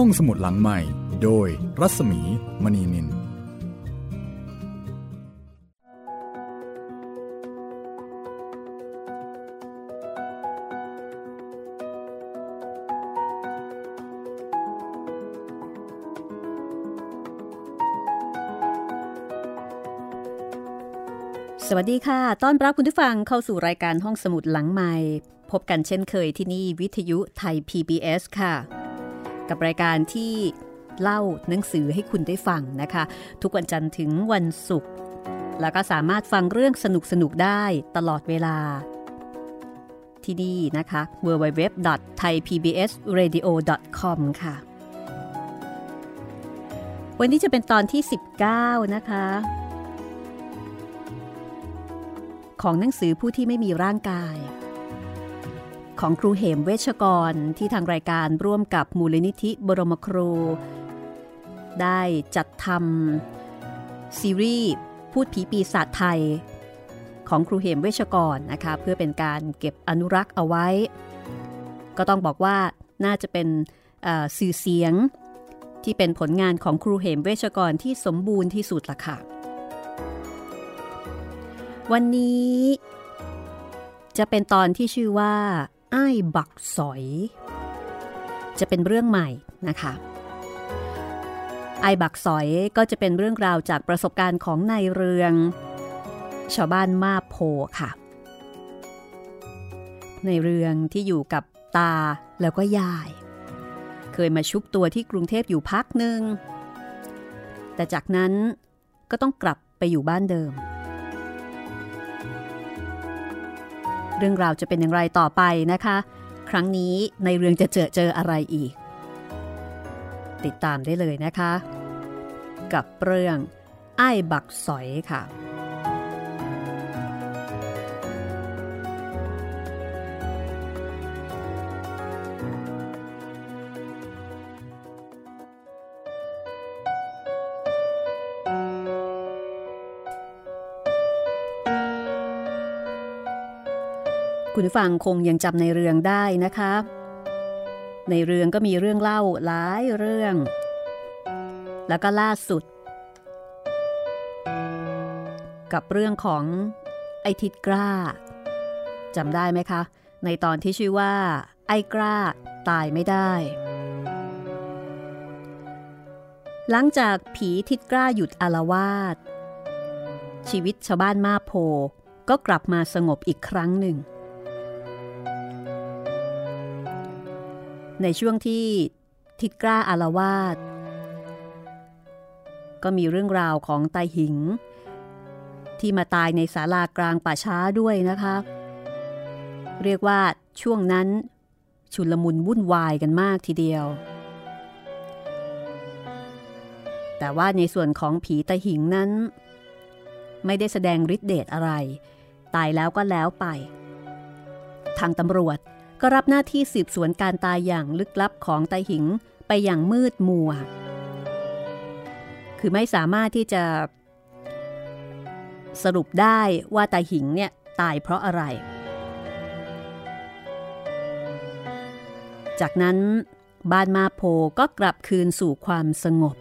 ห้องสมุดหลังใหม่ โดยรัศมีมณีนิน สวัสดีค่ะ ต้อนรับคุณผู้ฟังเข้าสู่รายการห้องสมุดหลังใหม่ พบกันเช่นเคยที่นี่วิทยุไทย PBS ค่ะ กับรายการที่เล่าหนังสือให้คุณได้ฟังนะคะ ทุกวันจันทร์ถึงวันศุกร์แล้วก็สามารถฟังเรื่องสนุกสนุกๆได้ตลอดเวลา ที่นี่นะคะ www.thaipbsradio.com ค่ะ วันนี้จะเป็นตอนที่ 19 นะคะ ของหนังสือผู้ที่ไม่มีร่างกาย ของครูเหมเวชกรที่ทางรายการร่วมกับมูลนิธิบรมครู ได้จัดทำซีรีส์พูดผีปีศาจไทย ของครูเหมเวชกรนะคะเพื่อเป็นการเก็บอนุรักษ์เอาไว้ ก็ต้องบอกว่าน่าจะเป็นสื่อเสียงที่เป็นผลงานของครูเหมเวชกรที่สมบูรณ์ที่สุดละค่ะวันนี้จะเป็นตอนที่ชื่อว่า อ้ายบักสอย จะเป็นเรื่องใหม่นะคะไอ้บักสอยก็จะเป็นเรื่องราวจากประสบการณ์ของนายเรือง ชาวบ้านมาโพค่ะ ในเรืองที่อยู่กับตาแล้วก็ยาย เคยมาชุบตัวที่กรุงเทพอยู่พักหนึ่งแต่จากนั้นก็ต้องกลับไปอยู่บ้านเดิม เรื่องราวจะเป็นอย่างไรต่อไปนะคะ ครั้งนี้ในเรื่องจะเจอเจออะไรอีก ติดตามได้เลยนะคะ กับเรื่องไอ้บักสอยค่ะ ผู้ฟังคงยังจำในเรื่องได้นะคะ ในเรื่องก็มีเรื่องเล่าหลายเรื่อง แล้วก็ล่าสุด กับเรื่องของไอทิดกล้าจำได้ไหมคะ ในตอนที่ชื่อว่า ไอ้กล้าตายไม่ได้ หลังจากผีทิดกล้าหยุดอารวาสชีวิตชาวบ้านมาโพก็กลับมาสงบอีกครั้งหนึ่ง ในช่วงที่ทิดกล้าอารวาสก็มีเรื่องราวของตาหิง ที่มาตายในศาลากลางป่าช้าด้วยนะคะ เรียกว่าช่วงนั้น ชุลมุนวุ่นวายกันมากทีเดียว แต่ว่าในส่วนของผีตาหิงนั้น ไม่ได้แสดงฤทธิเดชอะไร ตายแล้วก็แล้วไป ทางตำรวจ ก็รับหน้าที่สืบสวนการตายอย่างลึกลับของไตหิงไปอย่างมืดมัว คือไม่สามารถที่จะ สรุปได้ว่าไตหิงเนี่ยตายเพราะอะไร จากนั้นบ้านมาโพก็กลับคืนสู่ความสงบ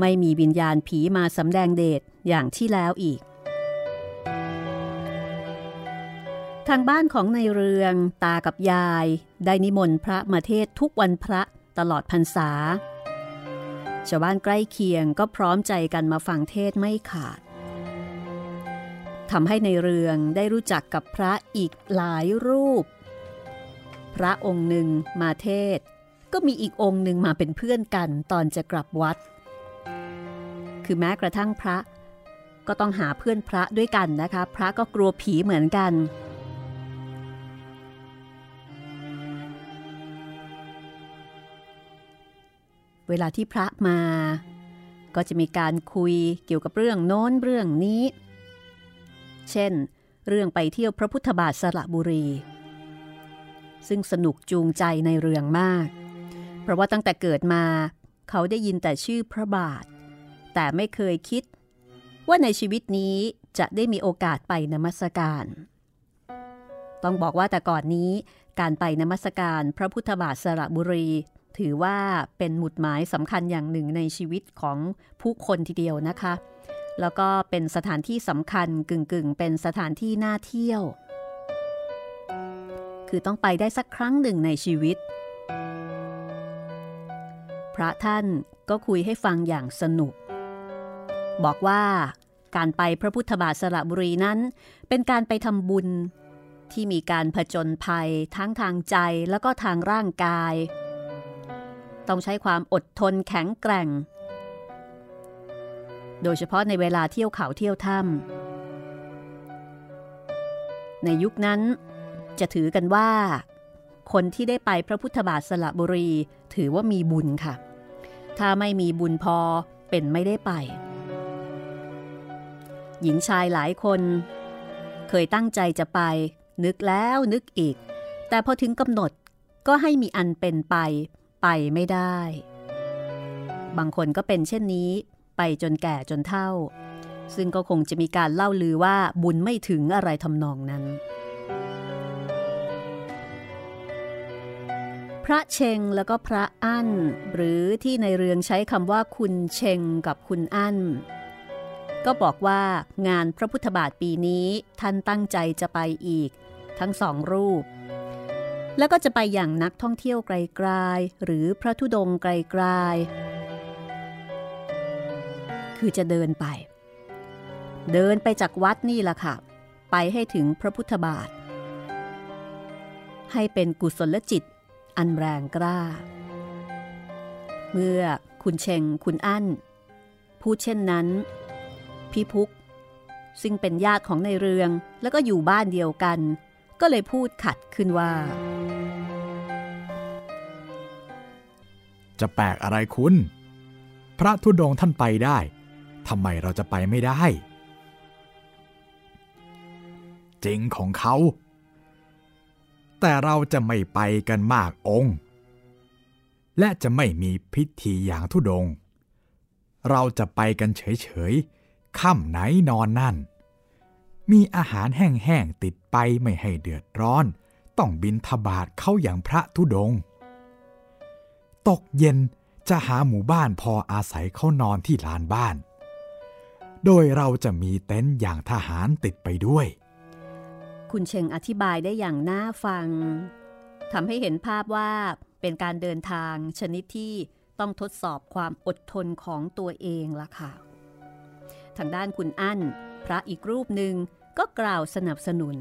ไม่มีวิญญาณผีมาสำแดงเดชอย่างที่แล้วอีก ทางบ้านของในเรือง ตากับยาย ได้นิมนต์พระมาเทศทุกวันพระตลอดพรรษา ชาวบ้านใกล้เคียงก็พร้อมใจกันมาฟังเทศไม่ขาดทำให้ในเรืองได้รู้จักกับพระอีกหลายรูป พระองค์หนึ่งมาเทศ ก็มีอีกองค์หนึ่งมาเป็นเพื่อนกันตอนจะกลับวัด คือแม้กระทั่งพระ ก็ต้องหาเพื่อนพระด้วยกันนะคะ พระก็กลัวผีเหมือนกัน เวลาที่พระมา ก็จะมีการคุยเกี่ยวกับเรื่องโน้นเรื่องนี้ เช่น เรื่องไปเที่ยวพระพุทธบาทสระบุรี ซึ่งสนุกจูงใจในเรืองมาก เพราะว่าตั้งแต่เกิดมาเขาได้ยินแต่ชื่อพระบาท แต่ไม่เคยคิด ว่าในชีวิตนี้จะได้มีโอกาสไปนมัสการ ต้องบอกว่าแต่ก่อนนี้การไปนมัสการพระพุทธบาทสระบุรี ถือว่าเป็นหมุดหมายสำคัญอย่างหนึ่งในชีวิตของผู้คนทีเดียวนะคะ แล้วก็เป็นสถานที่สำคัญกึ่งๆ เป็นสถานที่น่าเที่ยว คือต้องไปได้สักครั้งหนึ่งในชีวิต พระท่านก็คุยให้ฟังอย่างสนุก บอกว่าการไปพระพุทธบาทสระบุรีนั้น เป็นการไปทำบุญที่มีการผจญภัยทั้งทางใจแล้วก็ทางร่างกาย ต้องใช้ความอดทนแข็งแกร่ง โดยเฉพาะในเวลาเที่ยวเขาเที่ยวถ้ำในยุคนั้นจะถือกันว่า คนที่ได้ไปพระพุทธบาทสระบุรี ถือว่ามีบุญค่ะ ถ้าไม่มีบุญพอเป็นไม่ได้ไป หญิงชายหลายคน เคยตั้งใจจะไป นึกแล้วนึกอีก แต่พอถึงกำหนดก็ให้มีอันเป็นไป ไปไม่ได้ บางคนก็เป็นเช่นนี้ ไปจนแก่จนเท่า ซึ่งก็คงจะมีการเล่าลือว่าบุญไม่ถึงอะไรทำนองนั้น พระเชงแล้วก็พระอั้น หรือที่ในเรืองใช้คำว่าคุณเชงกับคุณอั้น ก็บอกว่างานพระพุทธบาทปีนี้ท่านตั้งใจจะไปอีก ทั้งสองรูป แล้วก็จะไปอย่างนักท่องเที่ยวไกลๆ หรือพระธุดงไกลๆ คือจะเดินไป เดินไปจากวัดนี่แหละค่ะ ไปให้ถึงพระพุทธบาท ให้เป็นกุศลจิตอันแรงกล้า เมื่อคุณเชงคุณอั้น พูดเช่นนั้น พี่พุก ซึ่งเป็นญาติของในเรืองแล้วก็อยู่บ้านเดียวกัน ก็เลยพูดขัดขึ้นว่า จะแปลกอะไรคุณ พระธุดงท่านไปได้ทำไมเราจะไปไม่ได้ จริงของเขา แต่เราจะไม่ไปกันมากองค์ และจะไม่มีพิธีอย่างทุดง เราจะไปกันเฉยๆค่ำไหนนอนนั่น มีอาหารแห้งๆติดไปไม่ให้เดือดร้อน ต้องบินทบาทเข้าอย่างพระธุดง ตกเย็นจะหาหมู่บ้านพออาศัยเข้านอนที่ลานบ้าน โดยเราจะมีเต็นท์อย่างทหารติดไปด้วย คุณเชงอธิบายได้อย่างน่าฟังทำให้เห็นภาพว่าเป็นการเดินทางชนิดที่ต้องทดสอบความอดทนของตัวเองล่ะค่ะ ทางด้านคุณอั้น พระอีกรูปหนึ่งก็กล่าวสนับสนุน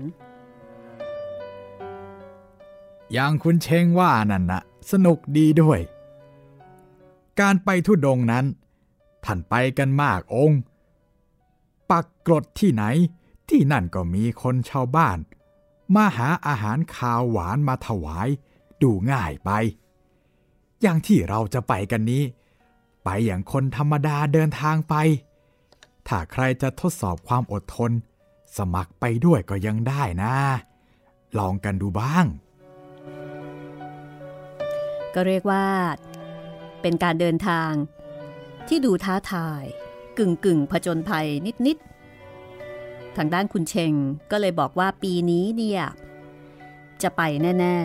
อย่างคุณเชงว่านั่นนะสนุกดีด้วย การไปทุดงนั้น ท่านไปกันมากองค์ ปักกรดที่ไหนที่นั่นก็มีคนชาวบ้าน มาหาอาหารคาวหวานมาถวายดูง่ายไป อย่างที่เราจะไปกันนี้ ไปอย่างคนธรรมดาเดินทางไป ถ้าใครจะทดสอบความอดทน สมัครไปด้วยก็ยังได้นะ ลองกันดูบ้าง ก็เรียกว่า เป็นการเดินทางที่ดูท้าทาย กึ่งกึ่งผจญภัยนิด ๆ ทางด้านคุณเชงก็เลยบอกว่าปีนี้เนี่ย จะไปแน่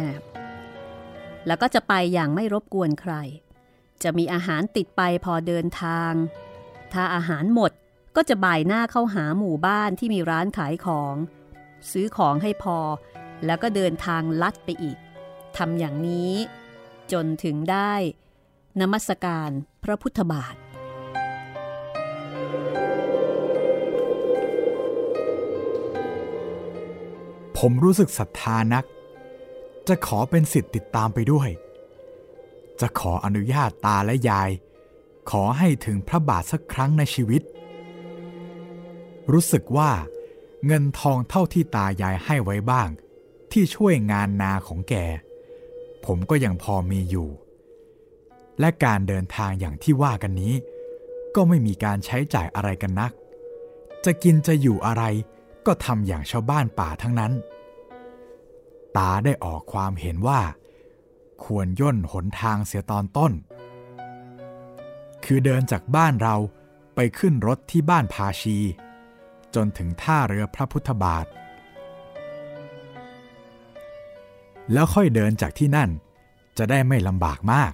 ๆ แล้วก็จะไปอย่างไม่รบกวนใคร จะมีอาหารติดไปพอเดินทาง ถ้าอาหารหมดก็จะบ่ายหน้าเข้าหาหมู่บ้านที่มีร้านขายของ ซื้อของให้พอ แล้วก็เดินทางลัดไปอีกทำอย่างนี้ จนถึงได้ นมัสการพระพุทธบาท ผมรู้สึกศรัทธานัก จะขอเป็นสิทธิ์ติดตามไปด้วย จะขออนุญาตตาและยาย ขอให้ถึงพระบาทสักครั้งในชีวิต รู้สึกว่าเงินทองเท่าที่ตายายให้ไว้บ้าง ที่ช่วยงานนาของแก ผมก็ยังพอมีอยู่ และการเดินทางอย่างที่ว่ากันนี้ ก็ไม่มีการใช้จ่ายอะไรกันนัก จะกินจะอยู่อะไรก็ทำอย่างชาวบ้านป่าทั้งนั้น ตาได้ออกความเห็นว่า ควรย่นหนทางเสียตอนต้น คือเดินจากบ้านเราไปขึ้นรถที่บ้านพาชี จนถึงท่าเรือพระพุทธบาท แล้วค่อยเดินจากที่นั่นจะได้ไม่ลำบากมาก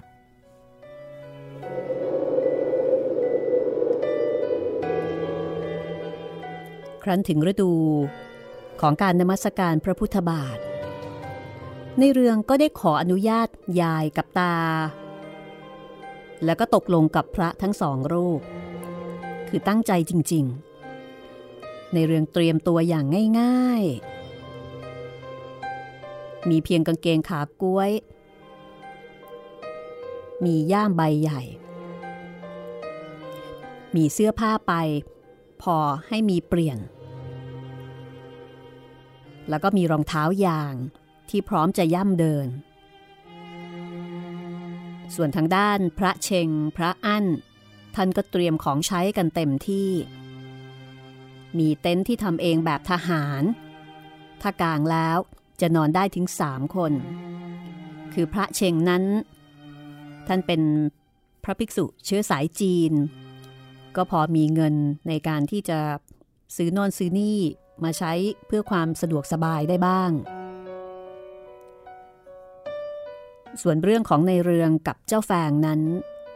รั้นถึงฤดู ของการนมัสการพระพุทธบาท ในเรืองก็ได้ขออนุญาตยายกับตา แล้วก็ตกลงกับพระทั้งสองรูป คือตั้งใจจริง ๆ ในเรืองเตรียมตัวอย่างง่ายๆ มีเพียงกางเกงขาก้วย มีย่ามใบใหญ่มีเสื้อผ้าไป พอให้มีเปลี่ยน แล้วก็มีรองเท้ายางที่พร้อมจะย่ำเดิน ส่วนทางด้านพระเชง พระอั้น ท่านก็เตรียมของใช้กันเต็มที่ มีเต็นท์ที่ทำเองแบบทหาร ถ้ากลางแล้วจะนอนได้ถึงสามคน คือพระเชงนั้น ท่านเป็นพระภิกษุเชื้อสายจีน ก็พอมีเงินในการที่จะซื้อนอนซื้อนี่ มาใช้เพื่อความสะดวกสบายได้บ้าง ส่วนเรื่องของในเรืองกับเจ้าแฟงนั้น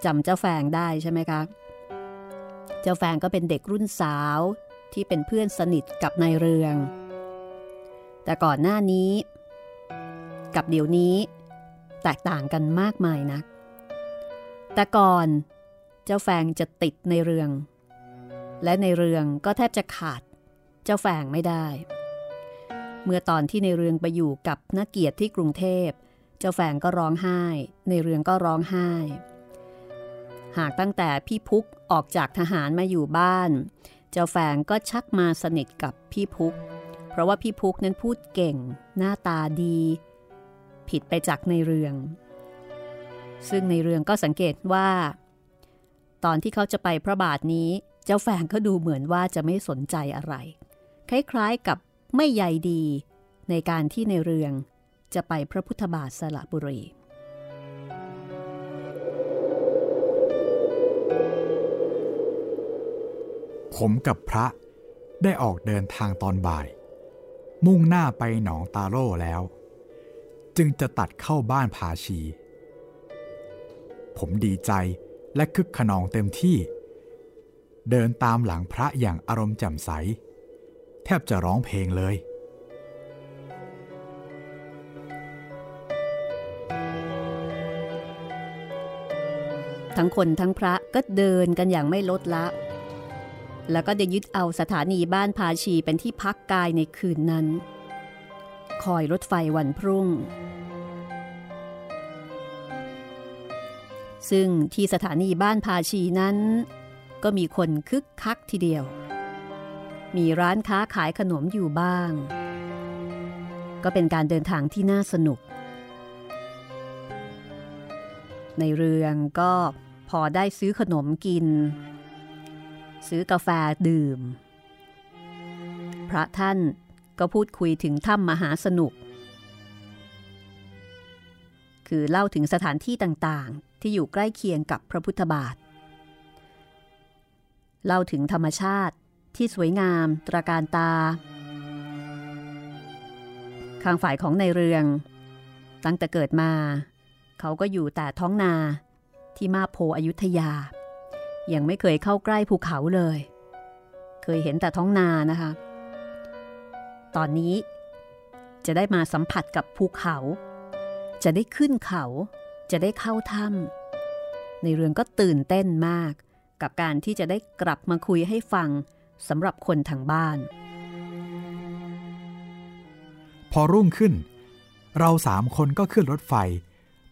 จำเจ้าแฟงได้ใช่ไหมคะ เจ้าแฟงก็เป็นเด็กรุ่นสาวที่เป็นเพื่อนสนิทกับนายเรือง แต่ก่อนหน้านี้ กับเดี๋ยวนี้ แตกต่างกันมากมายนะัก แต่ก่อนเจ้าแฟงจะติดในเรือง และในเรืองก็แทบจะขาด เจ้าแฝงไม่ได้ เมื่อตอนที่ในเรืองไปอยู่กับนักเกียรติที่กรุงเทพ เจ้าแฝงก็ร้องไห้ ในเรืองก็ร้องไห้ หากตั้งแต่พี่พุกออกจากทหารมาอยู่บ้าน เจ้าแฝงก็ชักมาสนิทกับพี่พุก เพราะว่าพี่พุกนั้นพูดเก่ง หน้าตาดี ผิดไปจากในเรือง ซึ่งในเรืองก็สังเกตว่า ตอนที่เขาจะไปพระบาทนี้เจ้าแฝงก็ดูเหมือนว่าจะไม่สนใจอะไร คล้ายๆกับไม่ใยดี ในการที่ในเรืองจะไปพระพุทธบาทสระบุรีผมกับพระได้ออกเดินทางตอนบ่าย มุ่งหน้าไปหนองตาโร่แล้ว จึงจะตัดเข้าบ้านผาชี ผมดีใจและคึกขนองเต็มที่ เดินตามหลังพระอย่างอารมณ์แจ่มใส แทบจะร้องเพลงเลย ทั้งคนทั้งพระก็เดินกันอย่างไม่ลดละ แล้วก็ได้ยึดเอาสถานีบ้านพาชีเป็นที่พักกายในคืนนั้น คอยรถไฟวันพรุ่ง ซึ่งที่สถานีบ้านพาชีนั้น ก็มีคนคึกคักทีเดียว มีร้านค้าขายขนมอยู่บ้าง ก็เป็นการเดินทางที่น่าสนุก ในเรืองก็พอได้ซื้อขนมกิน ซื้อกาแฟดื่ม พระท่านก็พูดคุยถึงถ้ำมหาสนุก คือเล่าถึงสถานที่ต่างๆ ที่อยู่ใกล้เคียงกับพระพุทธบาท เล่าถึงธรรมชาติ ที่สวยงาม ตราการตา ข้างฝ่ายของในเรือง ตั้งแต่เกิดมา เขาก็อยู่แต่ท้องนาที่มาโพอยุธยา ยังไม่เคยเข้าใกล้ภูเขาเลย เคยเห็นแต่ท้องนานะคะ ตอนนี้จะได้มาสัมผัสกับภูเขา จะได้ขึ้นเขา จะได้เข้าถ้ำในเรืองก็ตื่นเต้นมาก กับการที่จะได้กลับมาคุยให้ฟัง สำหรับคนทางบ้าน พอรุ่งขึ้น เราสามคนก็ขึ้นรถไฟ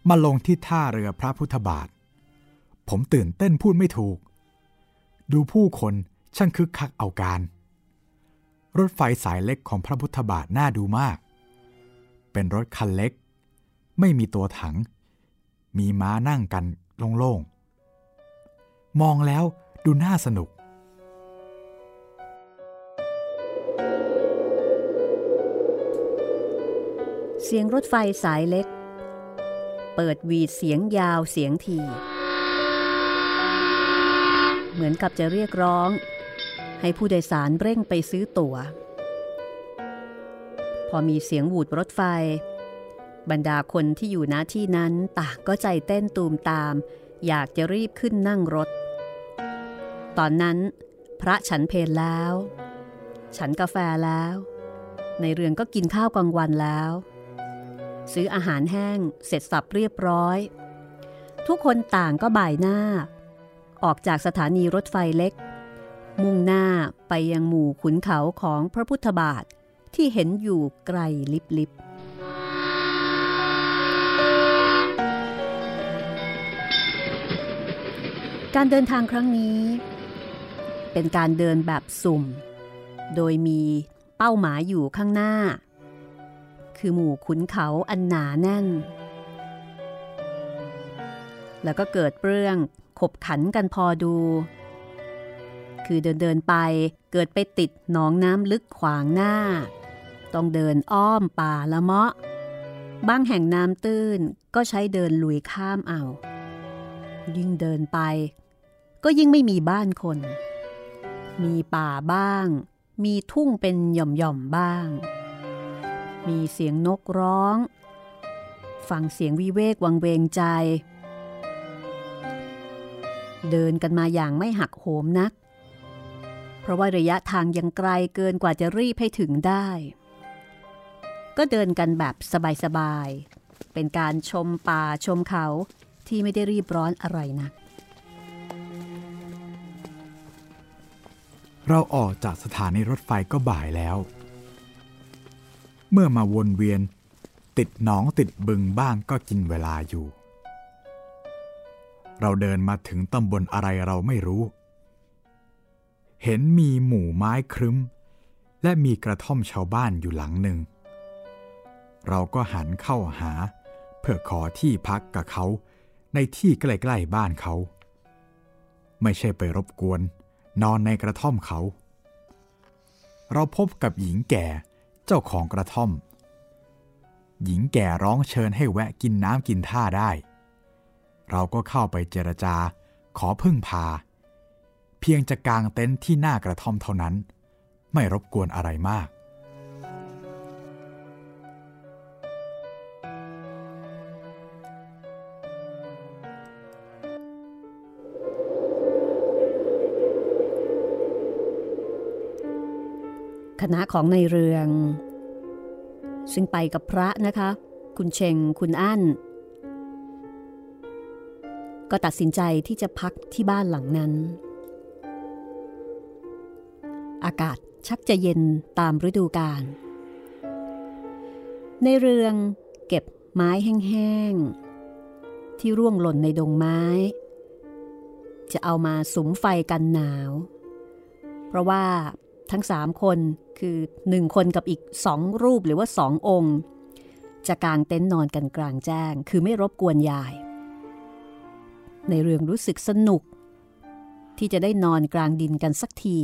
มาลงที่ท่าเรือพระพุทธบาท ผมตื่นเต้นพูดไม่ถูก ดูผู้คนช่างคึกคักเอาการ รถไฟสายเล็กของพระพุทธบาทน่าดูมาก เป็นรถคันเล็ก ไม่มีตัวถัง มีม้านั่งกันโล่งๆ มองแล้วดูน่าสนุก เสียงรถไฟสายเล็ก เปิดวีดเสียงยาวเสียงทีเหมือนกับจะเรียกร้อง ให้ผู้โดยสารเร่งไปซื้อตัว๋ว พอมีเสียงหวูดรถไฟ บรรดาคนที่อยู่ณที่นั้นต่างก็ใจเต้นตูมตาม อยากจะรีบขึ้นนั่งรถ ตอนนั้น พระฉันเพลแล้ว ฉันกาแฟแล้ว ในเรืองก็กินข้าวกลางวันแล้ว ซื้ออาหารแห้ง เสร็จสับเรียบร้อย ทุกคนต่างก็บ่ายหน้า ออกจากสถานีรถไฟเล็ก มุ่งหน้าไปยังหมู่ขุนเขาของพระพุทธบาทที่เห็นอยู่ไกลลิบลิบการเดินทางครั้งนี้ เป็นการเดินแบบสุ่ม โดยมีเป้าหมายอยู่ข้างหน้า คือหมู่ขุนเขาอันหนาแน่น แล้วก็เกิดเรื่องขบขันกันพอดู คือเดินเดินไปเกิดไปติดหนองน้ำลึกขวางหน้า ต้องเดินอ้อมป่าละเมาะบางแห่งน้ำตื้นก็ใช้เดินลุยข้ามเอา ยิ่งเดินไป ก็ยิ่งไม่มีบ้านคน มีป่าบ้าง มีทุ่งเป็นหย่อมๆบ้าง มีเสียงนกร้อง ฟังเสียงวิเวกวังเวงใจ เดินกันมาอย่างไม่หักโหมนัก เพราะว่าระยะทางยังไกลเกินกว่าจะรีบให้ถึงได้ ก็เดินกันแบบสบายๆ เป็นการชมป่าชมเขาที่ไม่ได้รีบร้อนอะไรนะักเราออกจากสถานีรถไฟก็บ่ายแล้ว เมื่อมาวนเวียน ติดหนองติดบึงบ้างก็กินเวลาอยู่ เราเดินมาถึงตำบลอะไรเราไม่รู้ เห็นมีหมู่ไม้ครึ้ม และมีกระท่อมชาวบ้านอยู่หลังหนึ่ง เราก็หันเข้าหา เพื่อขอที่พักกับเขาในที่ใกล้ๆบ้านเขา ไม่ใช่ไปรบกวน นอนในกระท่อมเขา เราพบกับหญิงแก่ เจ้าของกระท่อม หญิงแก่ร้องเชิญให้แวะกินน้ำกินท่าได้ เราก็เข้าไปเจรจาขอพึ่งพา เพียงจะกางเต็นท์ที่หน้ากระท่อมเท่านั้น ไม่รบกวนอะไรมาก คณะของในเรือง ซึ่งไปกับพระนะคะ คุณเชงคุณอั้น ก็ตัดสินใจที่จะพักที่บ้านหลังนั้น อากาศชักจะเย็นตามฤดูกาลในเรืองเก็บไม้แห้งๆ ที่ร่วงหล่นในดงไม้ จะเอามาสุมไฟกันหนาว เพราะว่า ทั้งสามคนคือหนึ่งคนกับอีกสองรูปหรือว่าสององค์ จะกางเต็นท์นอนกันกลางแจ้ง คือไม่รบกวนยาย ในเรื่องรู้สึกสนุก ที่จะได้นอนกลางดินกันสักที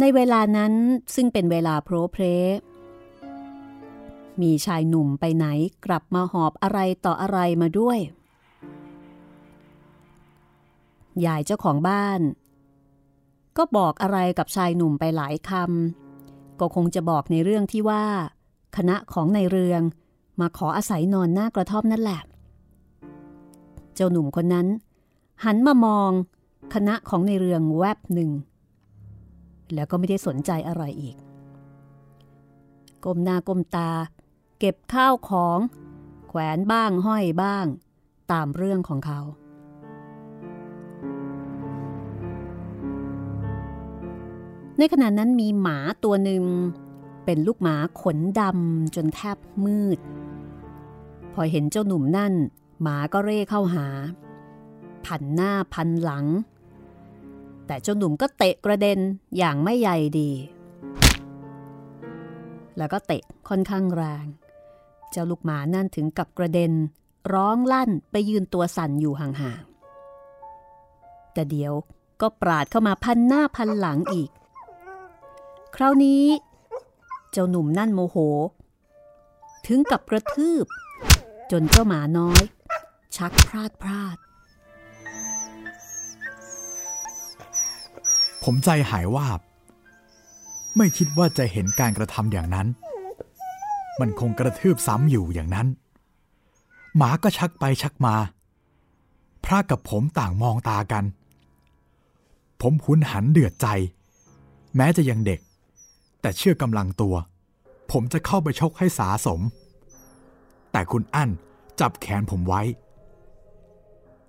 ในเวลานั้นซึ่งเป็นเวลาโพรเพรมีชายหนุ่มไปไหนกลับมาหอบอะไรต่ออะไรมาด้วยยายเจ้าของบ้าน ก็บอกอะไรกับชายหนุ่มไปหลายคำก็คงจะบอกในเรื่องที่ว่า คณะของในเรืองมาขออาศัยนอนหน้ากระท่อมนั่นแหละ เจ้าหนุ่มคนนั้น หันมามอง คณะของในเรืองแวบหนึ่ง แล้วก็ไม่ได้สนใจอะไรอีก ก้มหน้าก้มตา เก็บข้าวของ แขวนบ้างห้อยบ้าง ตามเรื่องของเขา ในขณะนั้นมีหมาตัวหนึ่ง เป็นลูกหมาขนดำจนแทบมืด พอเห็นเจ้าหนุ่มนั่น หมาก็เร่เข้าหา พันหน้าพันหลัง แต่เจ้าหนุ่มก็เตะกระเด็นอย่างไม่ใหญ่ดี แล้วก็เตะค่อนข้างแรง เจ้าลูกหมานั่นถึงกับกระเด็น ร้องลั่นไปยืนตัวสั่นอยู่ห่างๆแต่เดี๋ยวก็ปราดเข้ามาพันหน้าพันหลังอีก คราวนี้ เจ้าหนุ่มนั่นโมโห ถึงกับกระทืบ จนเจ้าหมาน้อย ชักพลาดพลาด ผมใจหายวาบ ไม่คิดว่าจะเห็นการกระทำอย่างนั้น มันคงกระทืบซ้ำอยู่อย่างนั้น หมาก็ชักไปชักมา พระกับผมต่างมองตากัน ผมหุนหันเดือดใจ แม้จะยังเด็ก แต่เชื่อกำลังตัว ผมจะเข้าไปชกให้สาสม แต่คุณอั้นจับแขนผมไว้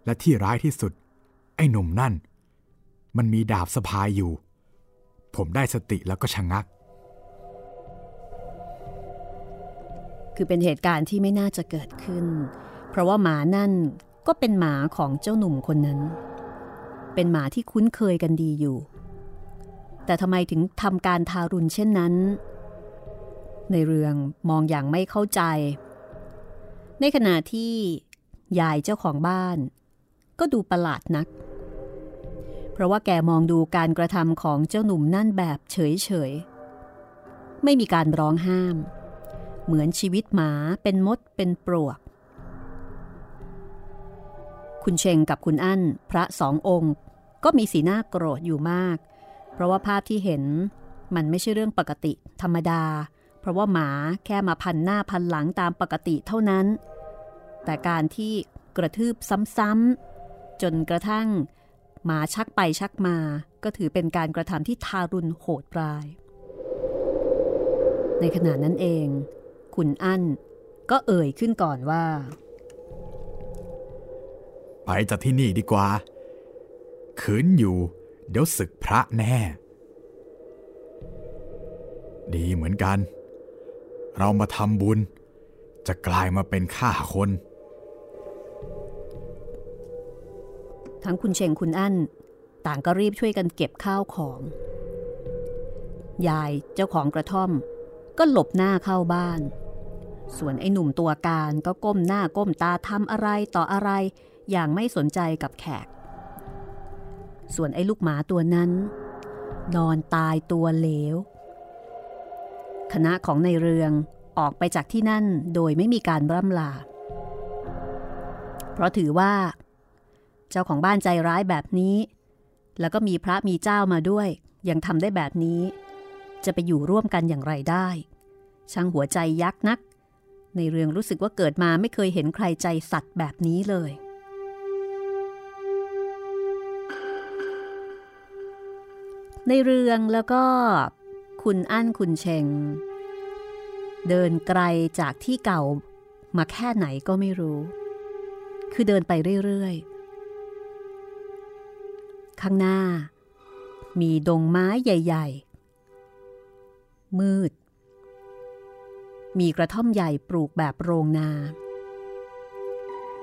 และที่ร้ายที่สุด ไอ้หนุ่มนั่น มันมีดาบสะพายอยู่ ผมได้สติแล้วก็ชะงัก คือเป็นเหตุการณ์ที่ไม่น่าจะเกิดขึ้น เพราะว่าหมานั่นก็เป็นหมาของเจ้าหนุ่มคนนั้น เป็นหมาที่คุ้นเคยกันดีอยู่ แต่ทำไมถึงทำการทารุณเช่นนั้น ในเรืองมองอย่างไม่เข้าใจ ในขณะที่ยายเจ้าของบ้าน ก็ดูประหลาดนัก เพราะว่าแกมองดูการกระทำของเจ้าหนุ่มนั่นแบบเฉยๆ ไม่มีการร้องห้าม เหมือนชีวิตหมาเป็นมดเป็นปลวก คุณเชงกับคุณอั้นพระสององค์ก็มีสีหน้าโกรธอยู่มาก ราะว่าภาพที่เห็นมันไม่ใช่เรื่องปกติธรรมดา เพราะว่าหมาแค่มาพันหน้าพันหลังตามปกติเท่านั้น แต่การที่กระทืบซ้ำๆจนกระทั่ง หมาชักไปชักมา ก็ถือเป็นการกระทำที่ทารุณโหดร้าย ในขณะนั้นเอง คุณอั้นก็เอ่ยขึ้นก่อนว่า ไปจากที่นี่ดีกว่าขืนอยู่ เดี๋ยวศึกพระแน่ ดีเหมือนกัน เรามาทำบุญ จะกลายมาเป็นข้าคน ทั้งคุณเชงคุณอั้น ต่างก็รีบช่วยกันเก็บข้าวของ ยายเจ้าของกระท่อม ก็หลบหน้าเข้าบ้าน ส่วนไอ้หนุ่มตัวการก็ก้มหน้าก้มตาทำอะไรต่ออะไรอย่างไม่สนใจกับแขก ส่วนไอ้ลูกหมาตัวนั้น นอนตายตัวเหลว คณะของในเรืองออกไปจากที่นั่นโดยไม่มีการร่ำลา เพราะถือว่า เจ้าของบ้านใจร้ายแบบนี้ แล้วก็มีพระมีเจ้ามาด้วย ยังทำได้แบบนี้ จะไปอยู่ร่วมกันอย่างไรได้ ช่างหัวใจยักษ์นัก ในเรืองรู้สึกว่าเกิดมาไม่เคยเห็นใครใจสัตว์แบบนี้เลย ในเรืองแล้วก็คุณอั้นคุณเชง เดินไกลจากที่เก่ามาแค่ไหนก็ไม่รู้ คือเดินไปเรื่อยๆ ข้างหน้า มีดงไม้ใหญ่ ๆ มืด มีกระท่อมใหญ่ปลูกแบบโรงนา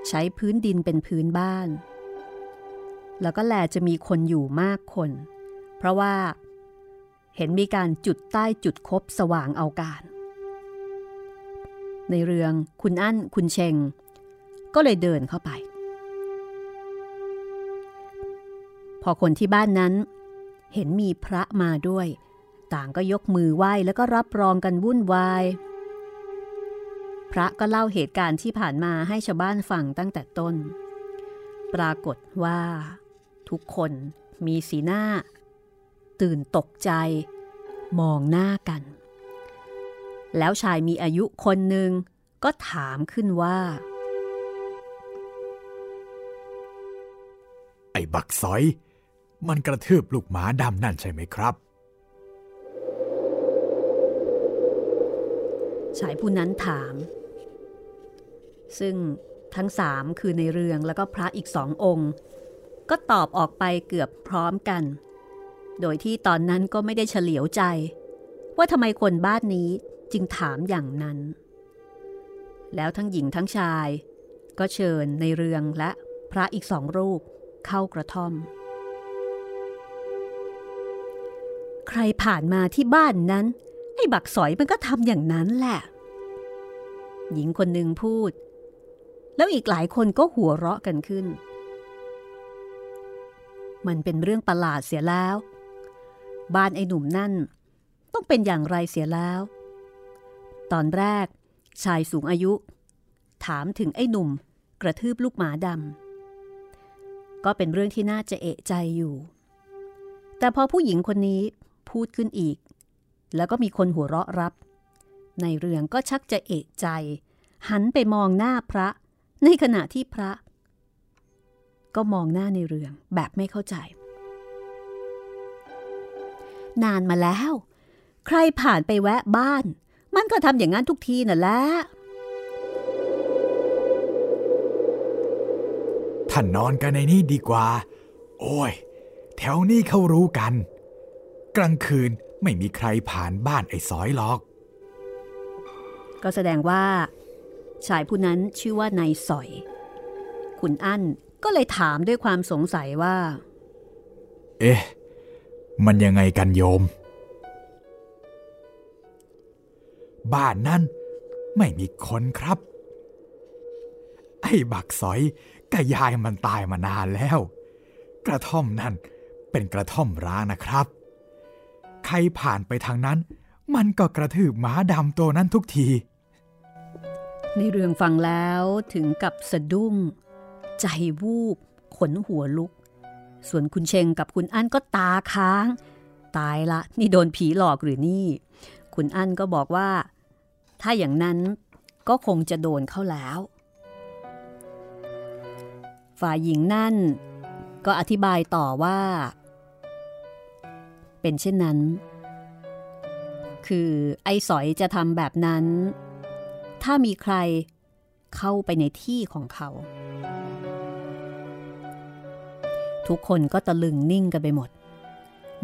ใช้พื้นดินเป็นพื้นบ้าน แล้วก็แลจะมีคนอยู่มากคน เพราะว่า เห็นมีการจุดใต้จุดคบสว่างเอาการ ในเรืองคุณอั้นคุณเชง ก็เลยเดินเข้าไป พอคนที่บ้านนั้น เห็นมีพระมาด้วย ต่างก็ยกมือไหว้แล้วก็รับรองกันวุ่นวาย พระก็เล่าเหตุการณ์ที่ผ่านมาให้ชาวบ้านฟังตั้งแต่ต้น ปรากฏว่า ทุกคนมีสีหน้า ตื่นตกใจ มองหน้ากัน แล้วชายมีอายุคนหนึ่งก็ถามขึ้นว่า ไอ้บักซอย มันกระทืบลูกหมาดำนั่นใช่ไหมครับ ชายผู้นั้นถาม ซึ่งทั้งสามคือในเรืองแล้วก็พระอีกสององค์ ก็ตอบออกไปเกือบพร้อมกัน โดยที่ตอนนั้นก็ไม่ได้เฉลียวใจ ว่าทำไมคนบ้านนี้จึงถามอย่างนั้น แล้วทั้งหญิงทั้งชาย ก็เชิญในเรืองและพระอีกสองรูปเข้ากระท่อม ใครผ่านมาที่บ้านนั้น ไอ้บักสอยมันก็ทำอย่างนั้นแหละ หญิงคนหนึ่งพูด แล้วอีกหลายคนก็หัวเราะกันขึ้นมันเป็นเรื่องประหลาดเสียแล้ว บ้านไอ้หนุ่มนั่น ต้องเป็นอย่างไรเสียแล้ว ตอนแรก ชายสูงอายุ ถามถึงไอ้หนุ่มกระทืบลูกหมาดำก็เป็นเรื่องที่น่าจะเอะใจอยู่ แต่พอผู้หญิงคนนี้พูดขึ้นอีก แล้วก็มีคนหัวเราะรับ ในเรืองก็ชักจะเอะใจ หันไปมองหน้าพระ ในขณะที่พระ ก็มองหน้าในเรืองแบบไม่เข้าใจ นานมาแล้ว ใครผ่านไปแวะบ้าน มันก็ทำอย่างนั้นทุกทีน่ะแหละท่านนอนกันในนี้ดีกว่า โอ้ย แถวนี้เขารู้กัน กลางคืนไม่มีใครผ่านบ้านไอ้สอยหรอก ก็แสดงว่า ชายผู้นั้นชื่อว่านายสอย คุณอั้นก็เลยถามด้วยความสงสัยว่า เอ๊ะ มันยังไงกันโยม บ้านนั้นไม่มีคนครับ ไอ้บักสอยกยายมันตายมานานแล้ว กระท่อมนั่นเป็นกระท่อมร้างนะครับ ใครผ่านไปทางนั้น มันก็กระทืบหมาดำตัวนั้นทุกที ในเรื่องฟังแล้วถึงกับสะดุ้ง ใจวูบ ขนหัวลุก ส่วนคุณเชงกับคุณอั้นก็ตาค้าง ตายละ นี่โดนผีหลอกหรือนี่ คุณอั้นก็บอกว่า ถ้าอย่างนั้นก็คงจะโดนเข้าแล้ว ฝ่ายหญิงนั่น ก็อธิบายต่อว่า เป็นเช่นนั้น คือไอ้สอยจะทำแบบนั้น ถ้ามีใครเข้าไปในที่ของเขา ทุกคนก็ตะลึงนิ่งกันไปหมด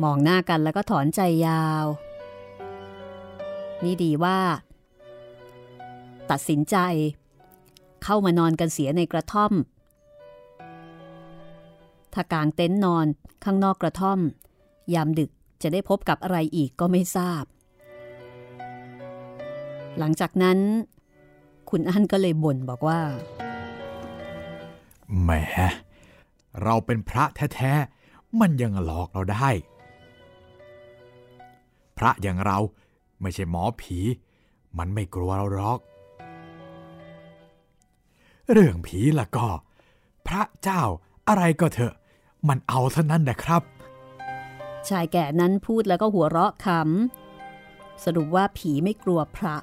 มองหน้ากันแล้วก็ถอนใจยาว นี่ดีว่า ตัดสินใจ เข้ามานอนกันเสียในกระท่อม ถ้ากางเต็นท์นอนข้างนอกกระท่อม ยามดึกจะได้พบกับอะไรอีกก็ไม่ทราบ หลังจากนั้น คุณอั้นก็เลยบ่นบอกว่าแหม เราเป็นพระแท้ๆ มันยังหลอกเราได้ พระอย่างเราไม่ใช่หมอผี มันไม่กลัวเราหรอก เรื่องผีละก็ พระเจ้าอะไรก็เถอะ มันเอาเท่านั้นนะครับ ชายแก่นั้นพูดแล้วก็หัวเราะขำ สรุปว่าผีไม่กลัวพระ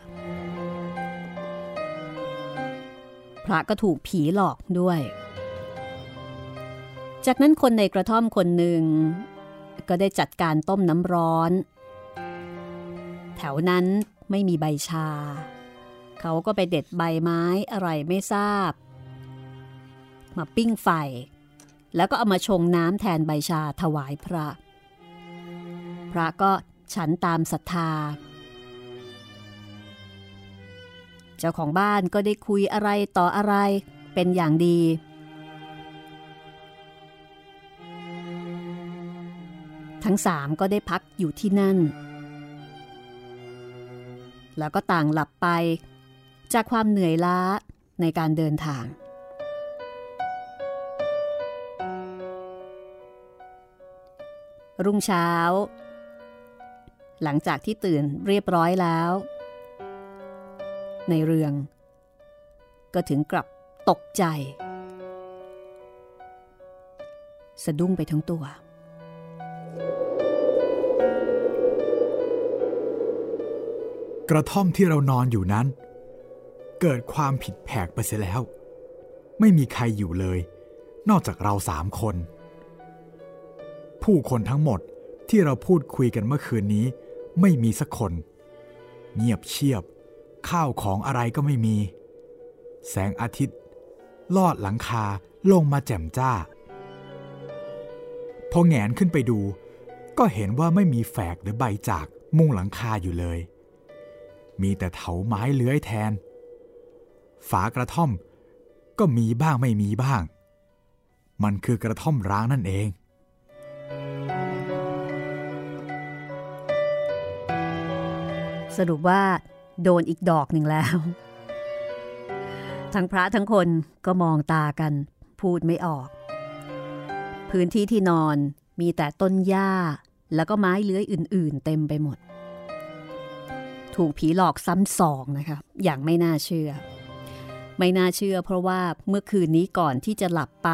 พระก็ถูกผีหลอกด้วย จากนั้นคนในกระท่อมคนหนึ่ง ก็ได้จัดการต้มน้ำร้อน แถวนั้นไม่มีใบชา เขาก็ไปเด็ดใบไม้อะไรไม่ทราบ มาปิ้งไฟ แล้วก็เอามาชงน้ำแทนใบชาถวายพระ พระก็ฉันตามศรัทธา เจ้าของบ้านก็ได้คุยอะไรต่ออะไรเป็นอย่างดี ทั้งสามก็ได้พักอยู่ที่นั่น แล้วก็ต่างหลับไป จากความเหนื่อยล้าในการเดินทาง รุ่งเช้า หลังจากที่ตื่นเรียบร้อยแล้ว ในเรือง ก็ถึงกลับตกใจ สะดุ้งไปทั้งตัว กระท่อมที่เรานอนอยู่นั้น เกิดความผิดแผกไปเสียแล้ว ไม่มีใครอยู่เลย นอกจากเราสามคน ผู้คนทั้งหมดที่เราพูดคุยกันเมื่อคืนนี้ ไม่มีสักคน เงียบเชียบ ข้าวของอะไรก็ไม่มี แสงอาทิตย์ ลอดหลังคาลงมาแจ่มจ้า พอแงนขึ้นไปดู ก็เห็นว่าไม่มีแฝกหรือใบจากมุ่งหลังคาอยู่เลย มีแต่เถาไม้เลื้อยแทน ฝากระท่อม ก็มีบ้างไม่มีบ้าง มันคือกระท่อมร้างนั่นเองสรุปว่าโดนอีกดอกหนึ่งแล้ว ทั้งพระทั้งคนก็มองตากัน พูดไม่ออก พื้นที่ที่นอนมีแต่ต้นหญ้า แล้วก็ไม้เลื้อยอื่น ๆ เต็มไปหมด ถูกผีหลอกซ้ำสองนะคะอย่างไม่น่าเชื่อ ไม่น่าเชื่อ เพราะว่าเมื่อคืนนี้ก่อนที่จะหลับไป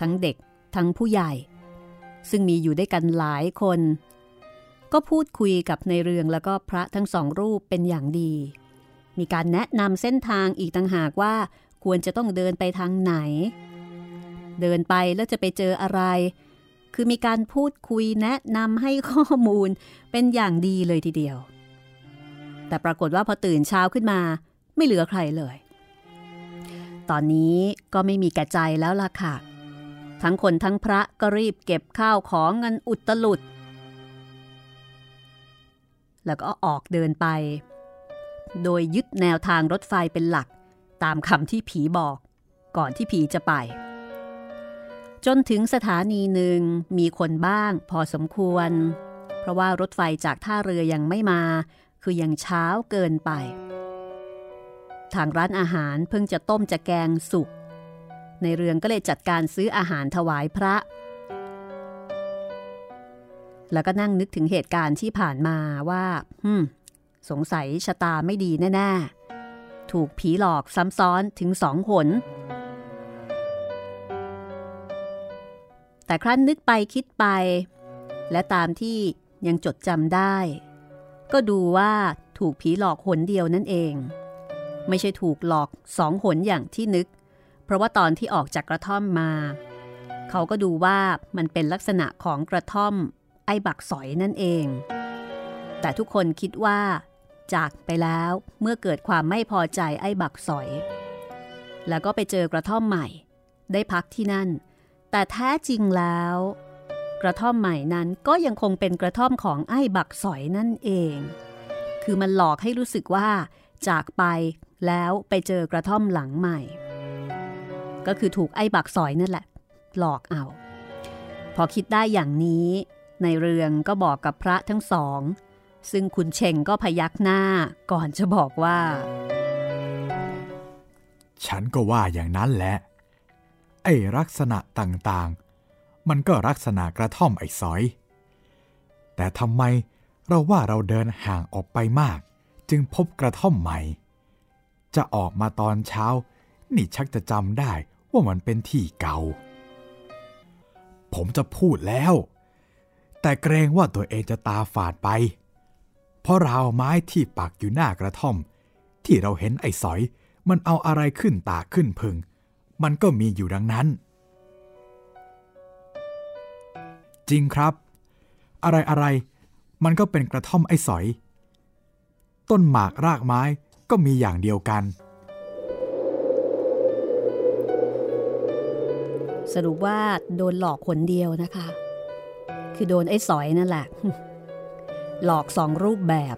ทั้งเด็กทั้งผู้ใหญ่ ซึ่งมีอยู่ด้วยกันหลายคน ก็พูดคุยกับในเรืองแล้วก็พระทั้งสองรูปเป็นอย่างดี มีการแนะนำเส้นทางอีกต่างหากว่าควรจะต้องเดินไปทางไหน เดินไปแล้วจะไปเจออะไร คือมีการพูดคุยแนะนำให้ข้อมูลเป็นอย่างดีเลยทีเดียว แต่ปรากฏว่าพอตื่นเช้าขึ้นมา ไม่เหลือใครเลย ตอนนี้ก็ไม่มีแก่ใจแล้วล่ะค่ะ ทั้งคนทั้งพระก็รีบเก็บข้าวของเงินอุตลุด แล้วก็ออกเดินไป โดยยึดแนวทางรถไฟเป็นหลักตามคำที่ผีบอก ก่อนที่ผีจะไป จนถึงสถานีหนึ่งมีคนบ้างพอสมควร เพราะว่ารถไฟจากท่าเรือยังไม่มา คือยังเช้าเกินไป ทางร้านอาหารเพิ่งจะต้มจะแกงสุก ในเรืองก็เลยจัดการซื้ออาหารถวายพระ แล้วก็นั่งนึกถึงเหตุการณ์ที่ผ่านมาว่าฮึมสงสัยชะตาไม่ดีแน่ ๆ ถูกผีหลอกซ้ำซ้อนถึงสองหน แต่ครั้นนึกไปคิดไป และตามที่ยังจดจำได้ ก็ดูว่าถูกผีหลอกหนเดียวนั่นเอง ไม่ใช่ถูกหลอกสองหนอย่างที่นึก เพราะว่าตอนที่ออกจากกระท่อมมา เขาก็ดูว่ามันเป็นลักษณะของกระท่อม ไอ้บักสอยนั่นเอง แต่ทุกคนคิดว่า จากไปแล้วเมื่อเกิดความไม่พอใจไอ้บักสอย แล้วก็ไปเจอกระท่อมใหม่ ได้พักที่นั่น แต่แท้จริงแล้ว กระท่อมใหม่นั้นก็ยังคงเป็นกระท่อมของไอ้บักสอยนั่นเอง คือมันหลอกให้รู้สึกว่า จากไปแล้วไปเจอกระท่อมหลังใหม่ ก็คือถูกไอ้บักสอยนั่นแหละ หลอกเอา พอคิดได้อย่างนี้ ในเรืองก็บอกกับพระทั้งสอง ซึ่งคุณเชงก็พยักหน้าก่อนจะบอกว่า ฉันก็ว่าอย่างนั้นแหละ ไอ้ลักษณะต่างๆ มันก็ลักษณะกระท่อมไอ้สอย แต่ทำไมเราว่าเราเดินห่างออกไปมาก จึงพบกระท่อมใหม่ จะออกมาตอนเช้า นี่ชักจะจำได้ว่ามันเป็นที่เก่า ผมจะพูดแล้ว แต่เกรงว่าตัวเองจะตาฝาดไป เพราะราวไม้ที่ปักอยู่หน้ากระท่อม ที่เราเห็นไอ้สอย มันเอาอะไรขึ้นตาขึ้นพึง มันก็มีอยู่ดังนั้น จริงครับ อะไรอะไรมันก็เป็นกระท่อมไอ้สอย ต้นหมากรากไม้ก็มีอย่างเดียวกัน สรุปว่าโดนหลอกคนเดียวนะคะ คือโดนไอ้สอยนั่นแหละ หลอกสองรูปแบบ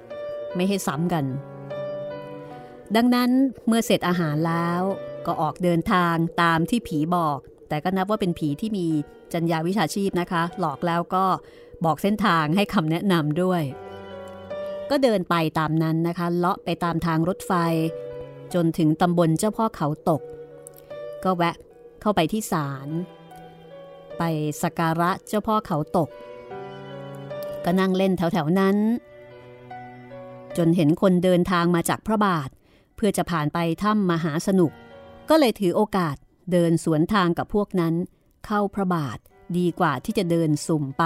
ไม่ให้ซ้ำกัน ดังนั้นเมื่อเสร็จอาหารแล้ว ก็ออกเดินทางตามที่ผีบอก แต่ก็นับว่าเป็นผีที่มีจัญญาวิชาชีพนะคะ หลอกแล้วก็บอกเส้นทางให้คำแนะนำด้วย ก็เดินไปตามนั้นนะคะ เลาะไปตามทางรถไฟ จนถึงตำบลเจ้าพ่อเขาตก ก็แวะเข้าไปที่ศาลไปสักการะเจ้าพ่อเขาตก ก็นั่งเล่นแถวๆนั้น จนเห็นคนเดินทางมาจากพระบาท เพื่อจะผ่านไปถ้ำมหาสนุก ก็เลยถือโอกาสเดินสวนทางกับพวกนั้น เข้าพระบาทดีกว่าที่จะเดินสุ่มไป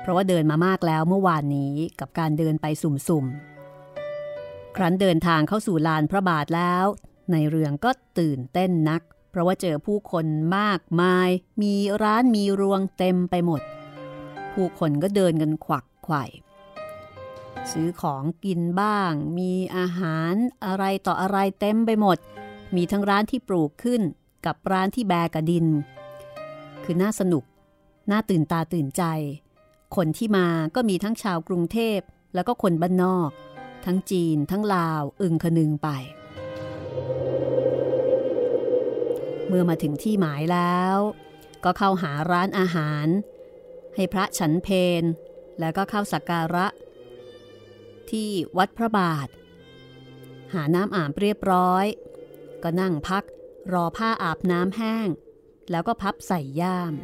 เพราะว่าเดินมามากแล้วเมื่อวานนี้กับการเดินไปสุ่มๆ ครั้นเดินทางเข้าสู่ลานพระบาทแล้ว ในเรืองก็ตื่นเต้นนัก เพราะว่าเจอผู้คนมากมาย มีร้านมีรวงเต็มไปหมด ผู้คนก็เดินกันขวักไขว่ซื้อของกินบ้าง มีอาหารอะไรต่ออะไรเต็มไปหมด มีทั้งร้านที่ปลูกขึ้นกับร้านที่แบกระดิน คือน่าสนุก น่าตื่นตาตื่นใจ คนที่มาก็มีทั้งชาวกรุงเทพแล้วก็คนบ้านนอก ทั้งจีน ทั้งลาว อึงคนึงไป เมื่อมาถึงที่หมายแล้ว ก็เข้าหาร้านอาหาร ให้พระฉันเพนแล้วก็เข้าสักการะ ที่วัดพระบาท หาน้ำอาบเรียบร้อย ก็นั่งพักรอผ้าอาบน้ำแห้ง แล้วก็พับใส่ย่าม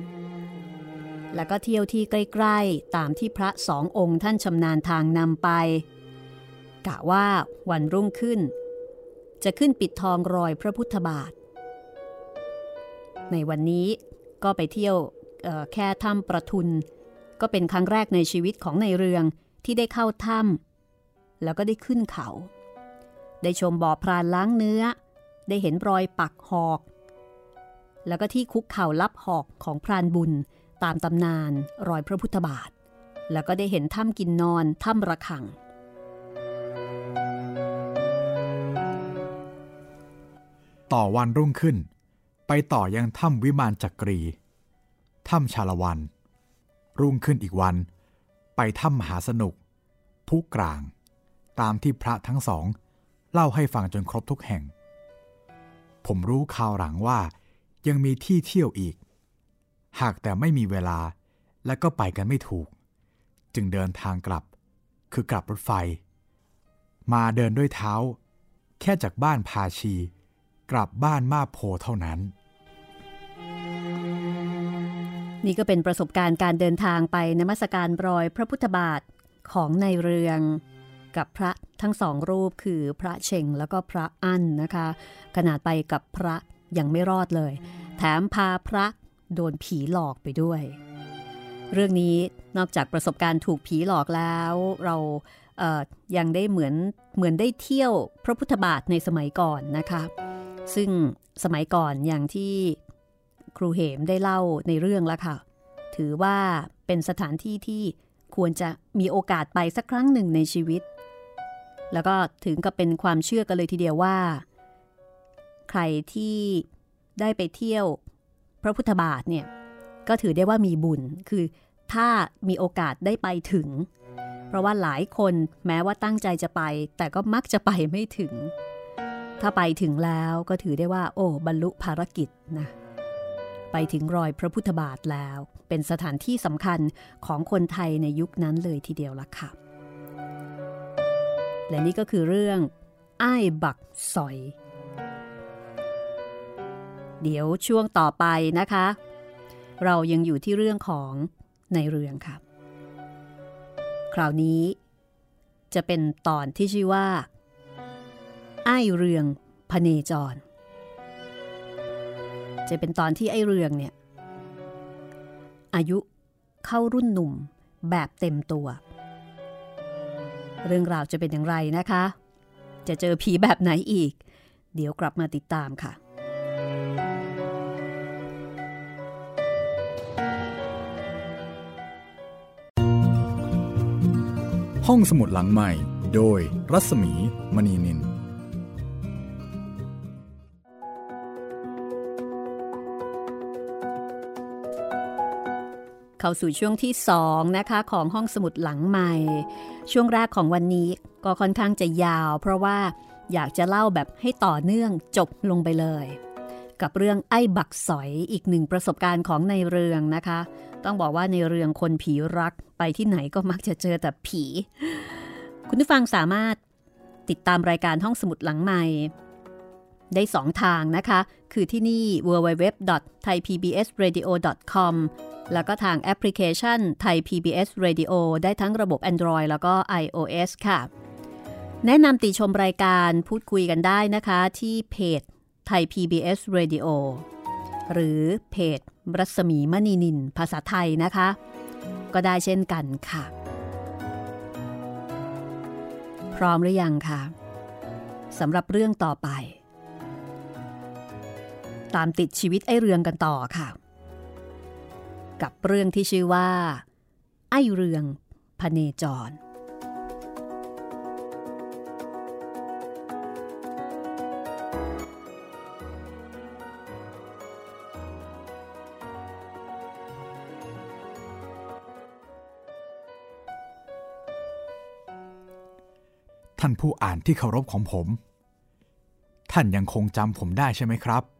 แล้วก็เที่ยวที่ใกล้ๆ ตามที่พระสององค์ท่านชำนาญทางนำไป กะว่าวันรุ่งขึ้น จะขึ้นปิดทองรอยพระพุทธบาท ในวันนี้ก็ไปเที่ยวแค่ถ้ำประทุน ก็เป็นครั้งแรกในชีวิตของในเรืองที่ได้เข้าถ้ำแล้วก็ได้ขึ้นเขา ได้ชมบ่อพรานล้างเนื้อ ได้เห็นรอยปักหอก แล้วก็ที่คุกเข่ารับหอกของพรานบุญตามตำนานรอยพระพุทธบาท แล้วก็ได้เห็นถ้ำกินนอนถ้ำระฆัง ต่อวันรุ่งขึ้น ไปต่อยังถ้ำวิมานจักรี ถ้ำชาละวัน รุ่งขึ้นอีกวัน ไปถ้ำมหาสนุก ผู้กลาง ตามที่พระทั้งสอง เล่าให้ฟังจนครบทุกแห่ง ผมรู้ข่าวหลังว่า ยังมีที่เที่ยวอีก หากแต่ไม่มีเวลาและก็ไปกันไม่ถูก จึงเดินทางกลับ คือกลับรถไฟ มาเดินด้วยเท้า แค่จากบ้านพาชี กลับบ้านมาโพเท่านั้น นี่ก็เป็นประสบการณ์การเดินทางไปนมัสการรอยพระพุทธบาทของในเรือง กับพระ ทั้งสองรูปคือพระเชงแล้วก็พระอั้นนะคะ ขนาดไปกับพระยังไม่รอดเลย แถมพาพระโดนผีหลอกไปด้วย เรื่องนี้นอกจากประสบการณ์ถูกผีหลอกแล้ว เราเยังได้เหมือนเหมือนได้เที่ยวพระพุทธบาทในสมัยก่อนนะคะ ซึ่งสมัยก่อนอย่างที่ครูเหมได้เล่าในเรื่องแล้วค่ะ ถือว่าเป็นสถานที่ที่ควรจะมีโอกาสไปสักครั้งหนึ่งในชีวิต แล้วก็ถึงกับเป็นความเชื่อกันเลยทีเดียวว่า ใครที่ได้ไปเที่ยวพระพุทธบาทเนี่ย ก็ถือได้ว่ามีบุญ คือถ้ามีโอกาสได้ไปถึง เพราะว่าหลายคนแม้ว่าตั้งใจจะไป แต่ก็มักจะไปไม่ถึง ถ้าไปถึงแล้วก็ถือได้ว่า โอ้ บรรลุภารกิจนะไปถึงรอยพระพุทธบาทแล้ว เป็นสถานที่สำคัญของคนไทยในยุคนั้นเลยทีเดียวละค่ะ และนี่ก็คือเรื่องไอ้บักสอย เดี๋ยวช่วงต่อไปนะคะ เรายังอยู่ที่เรื่องของในเรืองค่ะ คราวนี้ จะเป็นตอนที่ชื่อว่าไอ้เรืองพเนจร จะเป็นตอนที่ไอ้เรืองเนี่ย อายุเข้ารุ่นหนุ่มแบบเต็มตัว เรื่องราวจะเป็นอย่างไรนะคะ จะเจอผีแบบไหนอีก เดี๋ยวกลับมาติดตามค่ะห้องสมุดหลังใหม่ โดยรัศมีมณีนิน เข้าสู่ช่วงที่ 2 นะคะ ของห้องสมุดหลังใหม่ ช่วงแรกของวันนี้ก็ค่อนข้างจะยาว เพราะว่าอยากจะเล่าแบบให้ต่อเนื่องจบลงไปเลย กับเรื่องไอ้บักสอยอีกหนึ่งประสบการณ์ของในเรืองนะคะ ต้องบอกว่าในเรืองคนผีรักไปที่ไหนก็มักจะเจอแต่ผี คุณผู้ฟังสามารถติดตามรายการห้องสมุดหลังใหม่ ได้สองทางนะคะ คือที่นี่ www.thaipbsradio.com แล้วก็ทางแอปพลิเคชัน Thai PBS Radio ได้ทั้งระบบ Android แล้วก็ iOS ค่ะ แนะนำติชมรายการพูดคุยกันได้นะคะ ที่เพจ Thai PBS Radio หรือเพจรัศมีมณีนิน ภาษาไทยนะคะ ก็ได้เช่นกันค่ะ พร้อมหรือยังคะสำหรับเรื่องต่อไป ตามติดชีวิตไอ้เรืองกันต่อค่ะ กับเรื่องที่ชื่อว่า ไอ้เรืองพเนจรท่านผู้อ่านที่เคารพของผม ท่านยังคงจำผมได้ใช่ไหมครับ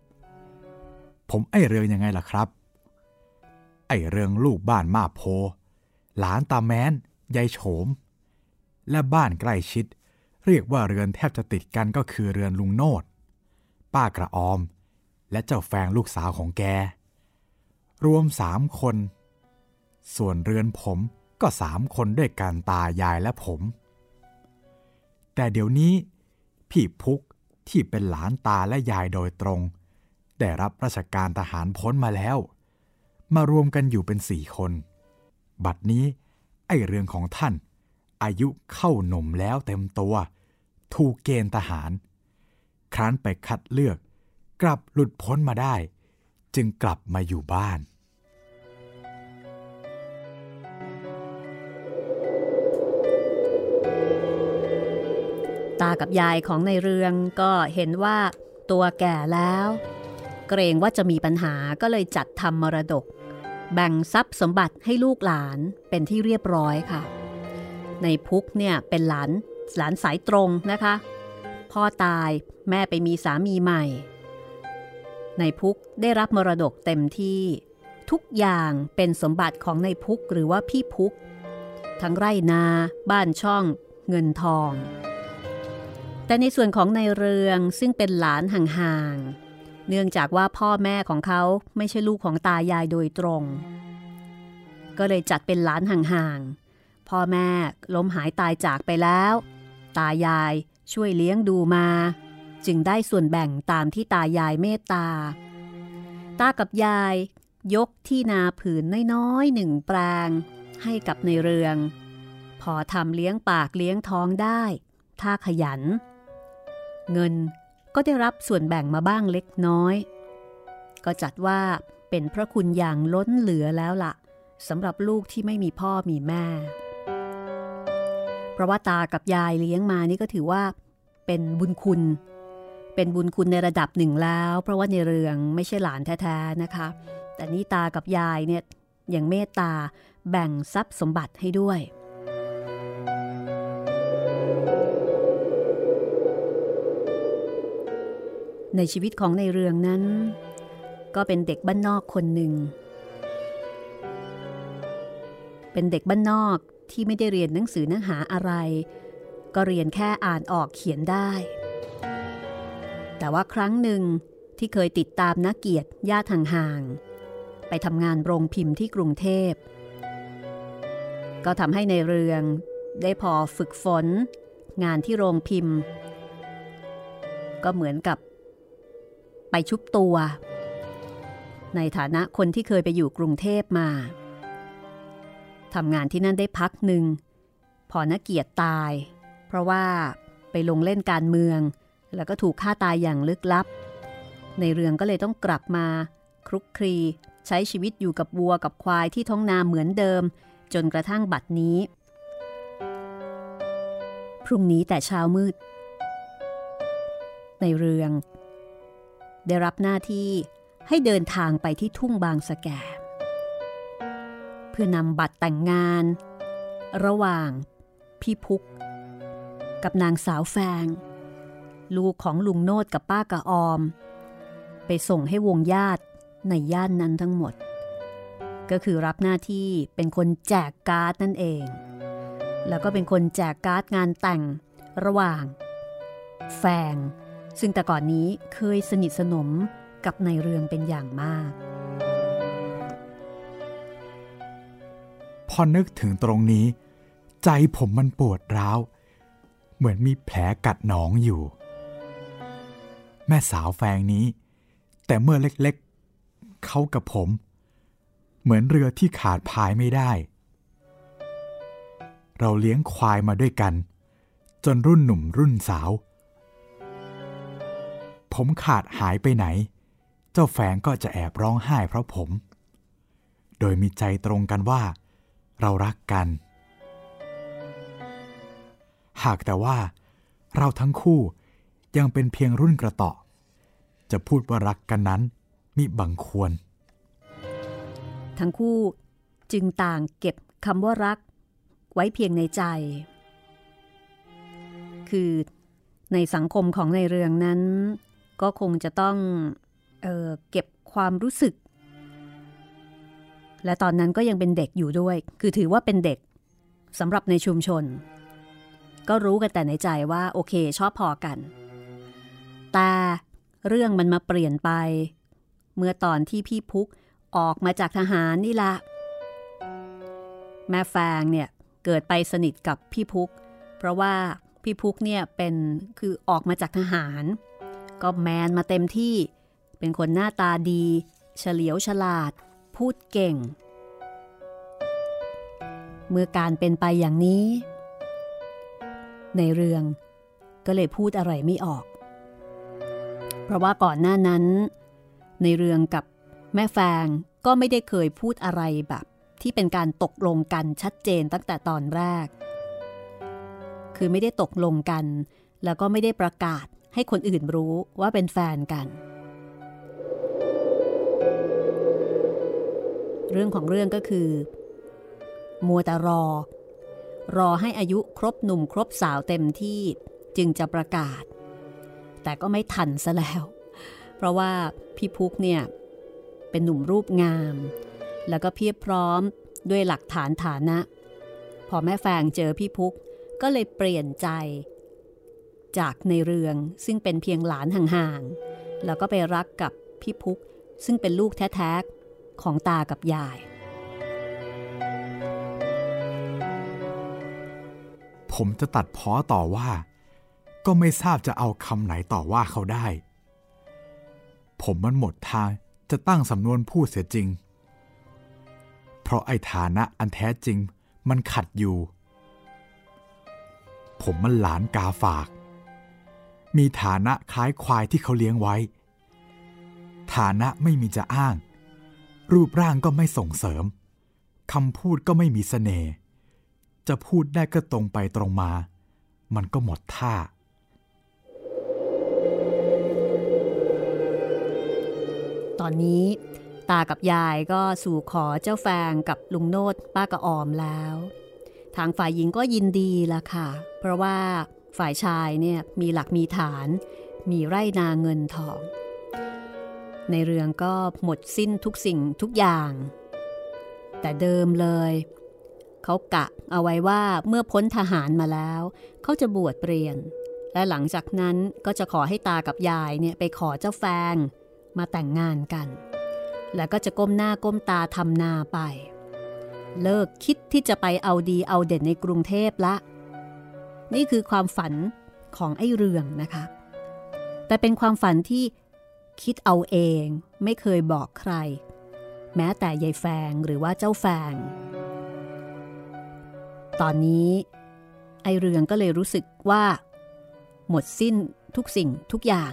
ผมไอเรืองยังไงล่ะครับ ไอเรืองลูกบ้านมาโพ หลานตาแม้นยายโฉม และบ้านใกล้ชิด เรียกว่าเรือนแทบจะติดกันก็คือเรือนลุงโนดป้ากระออม และเจ้าแฟงลูกสาวของแก รวมสามคน ส่วนเรือนผมก็สามคนด้วยกันตายายและผม แต่เดี๋ยวนี้ พี่พุกที่เป็นหลานตาและยายโดยตรง ได้รับราชการทหารพ้นมาแล้ว มารวมกันอยู่เป็นสี่คน บัดนี้ไอเรื่องของท่าน อายุเข้าหนุ่มแล้วเต็มตัว ถูกเกณฑ์ทหาร ครั้นไปคัดเลือก กลับหลุดพ้นมาได้ จึงกลับมาอยู่บ้านตากับยายของในเรืองก็เห็นว่าตัวแก่แล้ว เกรงว่าจะมีปัญหาก็เลยจัดทำมรดก แบ่งทรัพย์สมบัติให้ลูกหลานเป็นที่เรียบร้อยค่ะ ในพุกเนี่ยเป็นหลานหลานสายตรงนะคะ พ่อตายแม่ไปมีสามีใหม่ ในพุกได้รับมรดกเต็มที่ ทุกอย่างเป็นสมบัติของในพุกหรือว่าพี่พุก ทั้งไร่นาบ้านช่อง เงินทอง แต่ในส่วนของในเรืองซึ่งเป็นหลานห่างๆ เนื่องจากว่าพ่อแม่ของเขาไม่ใช่ลูกของตายายโดยตรง ก็เลยจัดเป็นหลานห่างๆ พ่อแม่ล้มหายตายจากไปแล้ว ตายายช่วยเลี้ยงดูมา จึงได้ส่วนแบ่งตามที่ตายายเมตตา ตากับยายยกที่นาผืนน้อยๆหนึ่งแปลง ให้กับในเรือง พอทำเลี้ยงปากเลี้ยงท้องได้ ถ้าขยัน เงิน ก็ได้รับส่วนแบ่งมาบ้างเล็กน้อย ก็จัดว่าเป็นพระคุณอย่างล้นเหลือแล้วละ่ะสำหรับลูกที่ไม่มีพ่อมีแม่ เพราะว่าตากับยายเลี้ยงมานี่ก็ถือว่า เป็นบุญคุณ เป็นบุญคุณในระดับหนึ่งแล้ว เพราะว่าในเรืองไม่ใช่หลานแท้ๆนะคะ แต่นี่ตากับยายเนี่ยอยังเมตตาแบ่งทรัพย์สมบัติให้ด้วย ในชีวิตของในเรืองนั้น ก็เป็นเด็กบ้านนอกคนหนึ่ง เป็นเด็กบ้านนอกที่ไม่ได้เรียนหนังสือหนังหาอะไร ก็เรียนแค่อ่านออกเขียนได้ แต่ว่าครั้งหนึ่งที่เคยติดตามนักเกียรติญาติห่างๆไปทำงานโรงพิมพ์ที่กรุงเทพ ก็ทำให้ในเรืองได้พอฝึกฝน งานที่โรงพิมพ์ ก็เหมือนกับ ไปชุบตัว ในฐานะคนที่เคยไปอยู่กรุงเทพมาทำงานที่นั่นได้พักหนึ่ง พอนักเกียรติตาย เพราะว่าไปลงเล่นการเมือง แล้วก็ถูกฆ่าตายอย่างลึกลับ ในเรืองก็เลยต้องกลับมา คลุกคลีใช้ชีวิตอยู่กับวัวกับควายที่ท้องนาเหมือนเดิม จนกระทั่งบัดนี้ พรุ่งนี้แต่เช้ามืด ในเรือง ได้รับหน้าที่ให้เดินทางไปที่ทุ่งบางสะแกเพื่อนำบัตรแต่งงาน ระหว่างพี่พุก กับนางสาวแฟง ลูกของลุงโนดกับป้ากะออม ไปส่งให้วงญาติในย่านนั้นทั้งหมด ก็คือรับหน้าที่เป็นคนแจกการ์ดนั่นเอง แล้วก็เป็นคนแจกการ์ดงานแต่งระหว่าง แฟง ซึ่งแต่ก่อนนี้เคยสนิทสนมกับในเรืองเป็นอย่างมาก พอนึกถึงตรงนี้ ใจผมมันปวดร้าว เหมือนมีแผลกัดหนองอยู่ แม่สาวแฟงนี้ แต่เมื่อเล็กๆ เขากับผม เหมือนเรือที่ขาดพายไม่ได้ เราเลี้ยงควายมาด้วยกัน จนรุ่นหนุ่มรุ่นสาว ผมขาดหายไปไหน เจ้าแฟงก็จะแอบร้องไห้เพราะผม โดยมีใจตรงกันว่า เรารักกัน หากแต่ว่า เราทั้งคู่ยังเป็นเพียงรุ่นกระต่อจะพูดว่ารักกันนั้นมิบังควร ทั้งคู่จึงต่างเก็บคำว่ารัก ไว้เพียงในใจ คือในสังคมของในเรืองนั้น ก็คงจะต้องเออเก็บความรู้สึก และตอนนั้นก็ยังเป็นเด็กอยู่ด้วย คือถือว่าเป็นเด็กสำหรับในชุมชน ก็รู้กันแต่ในใจว่าโอเคชอบพอกัน แต่เรื่องมันมาเปลี่ยนไป เมื่อตอนที่พี่พุกออกมาจากทหารนี่ละแม่แฟงเนี่ยเกิดไปสนิทกับพี่พุก เพราะว่าพี่พุกเนี่ยเป็นคือออกมาจากทหาร ก็แมนมาเต็มที่ เป็นคนหน้าตาดี เฉลียวฉลาด พูดเก่ง เมื่อการเป็นไปอย่างนี้ ในเรืองก็เลยพูดอะไรไม่ออก เพราะว่าก่อนหน้านั้น ในเรืองกับแม่แฟงก็ไม่ได้เคยพูดอะไรแบบ ที่เป็นการตกลงกันชัดเจนตั้งแต่ตอนแรก คือไม่ได้ตกลงกัน แล้วก็ไม่ได้ประกาศ ให้คนอื่นรู้ว่าเป็นแฟนกัน เรื่องของเรื่องก็คือ มัวแต่รอ รอให้อายุครบหนุ่มครบสาวเต็มที่จึงจะประกาศ แต่ก็ไม่ทันซะแล้ว เพราะว่าพี่พุกเนี่ย เป็นหนุ่มรูปงาม แล้วก็เพียบพร้อมด้วยหลักฐานฐานะ พอแม่แฟงเจอพี่พุกก็เลยเปลี่ยนใจ จากในเรืองซึ่งเป็นเพียงหลานห่างๆ แล้วก็ไปรักกับพี่พุกซึ่งเป็นลูกแท้ๆ ของตากับยาย ผมจะตัดพ้อต่อว่า ก็ไม่ทราบจะเอาคำไหนต่อว่าเขาได้ ผมมันหมดทางจะตั้งสำนวนพูดเสียจริง เพราะไอ้ฐานะอันแท้จริงมันขัดอยู่ ผมมันหลานกาฝาก มีฐานะคล้ายควายที่เขาเลี้ยงไว้ ฐานะไม่มีจะอ้าง รูปร่างก็ไม่ส่งเสริมคำพูดก็ไม่มีเสน่ห์จะพูดได้ก็ตรงไปตรงมา มันก็หมดท่า ตอนนี้ตากับยายก็สู่ขอเจ้าแฟงกับลุงโนดป้ากระออมแล้ว ทางฝ่ายหญิงก็ยินดีละค่ะ เพราะว่า ฝ่ายชายเนี่ยมีหลักมีฐาน มีไร่นาเงินทอง ในเรื่องก็หมดสิ้นทุกสิ่งทุกอย่าง แต่เดิมเลย เขากะเอาไว้ว่าเมื่อพ้นทหารมาแล้ว เขาจะบวชเปลี่ยน และหลังจากนั้นก็จะขอให้ตากับยายเนี่ยไปขอเจ้าแฟงมาแต่งงานกัน แล้วก็จะก้มหน้าก้มตาทำนาไป เลิกคิดที่จะไปเอาดีเอาเด่นในกรุงเทพละ นี่คือความฝันของไอ้เรืองนะคะ แต่เป็นความฝันที่คิดเอาเองไม่เคยบอกใคร แม้แต่ยายแฟงหรือว่าเจ้าแฟง ตอนนี้ไอเรืองก็เลยรู้สึกว่า หมดสิ้นทุกสิ่งทุกอย่าง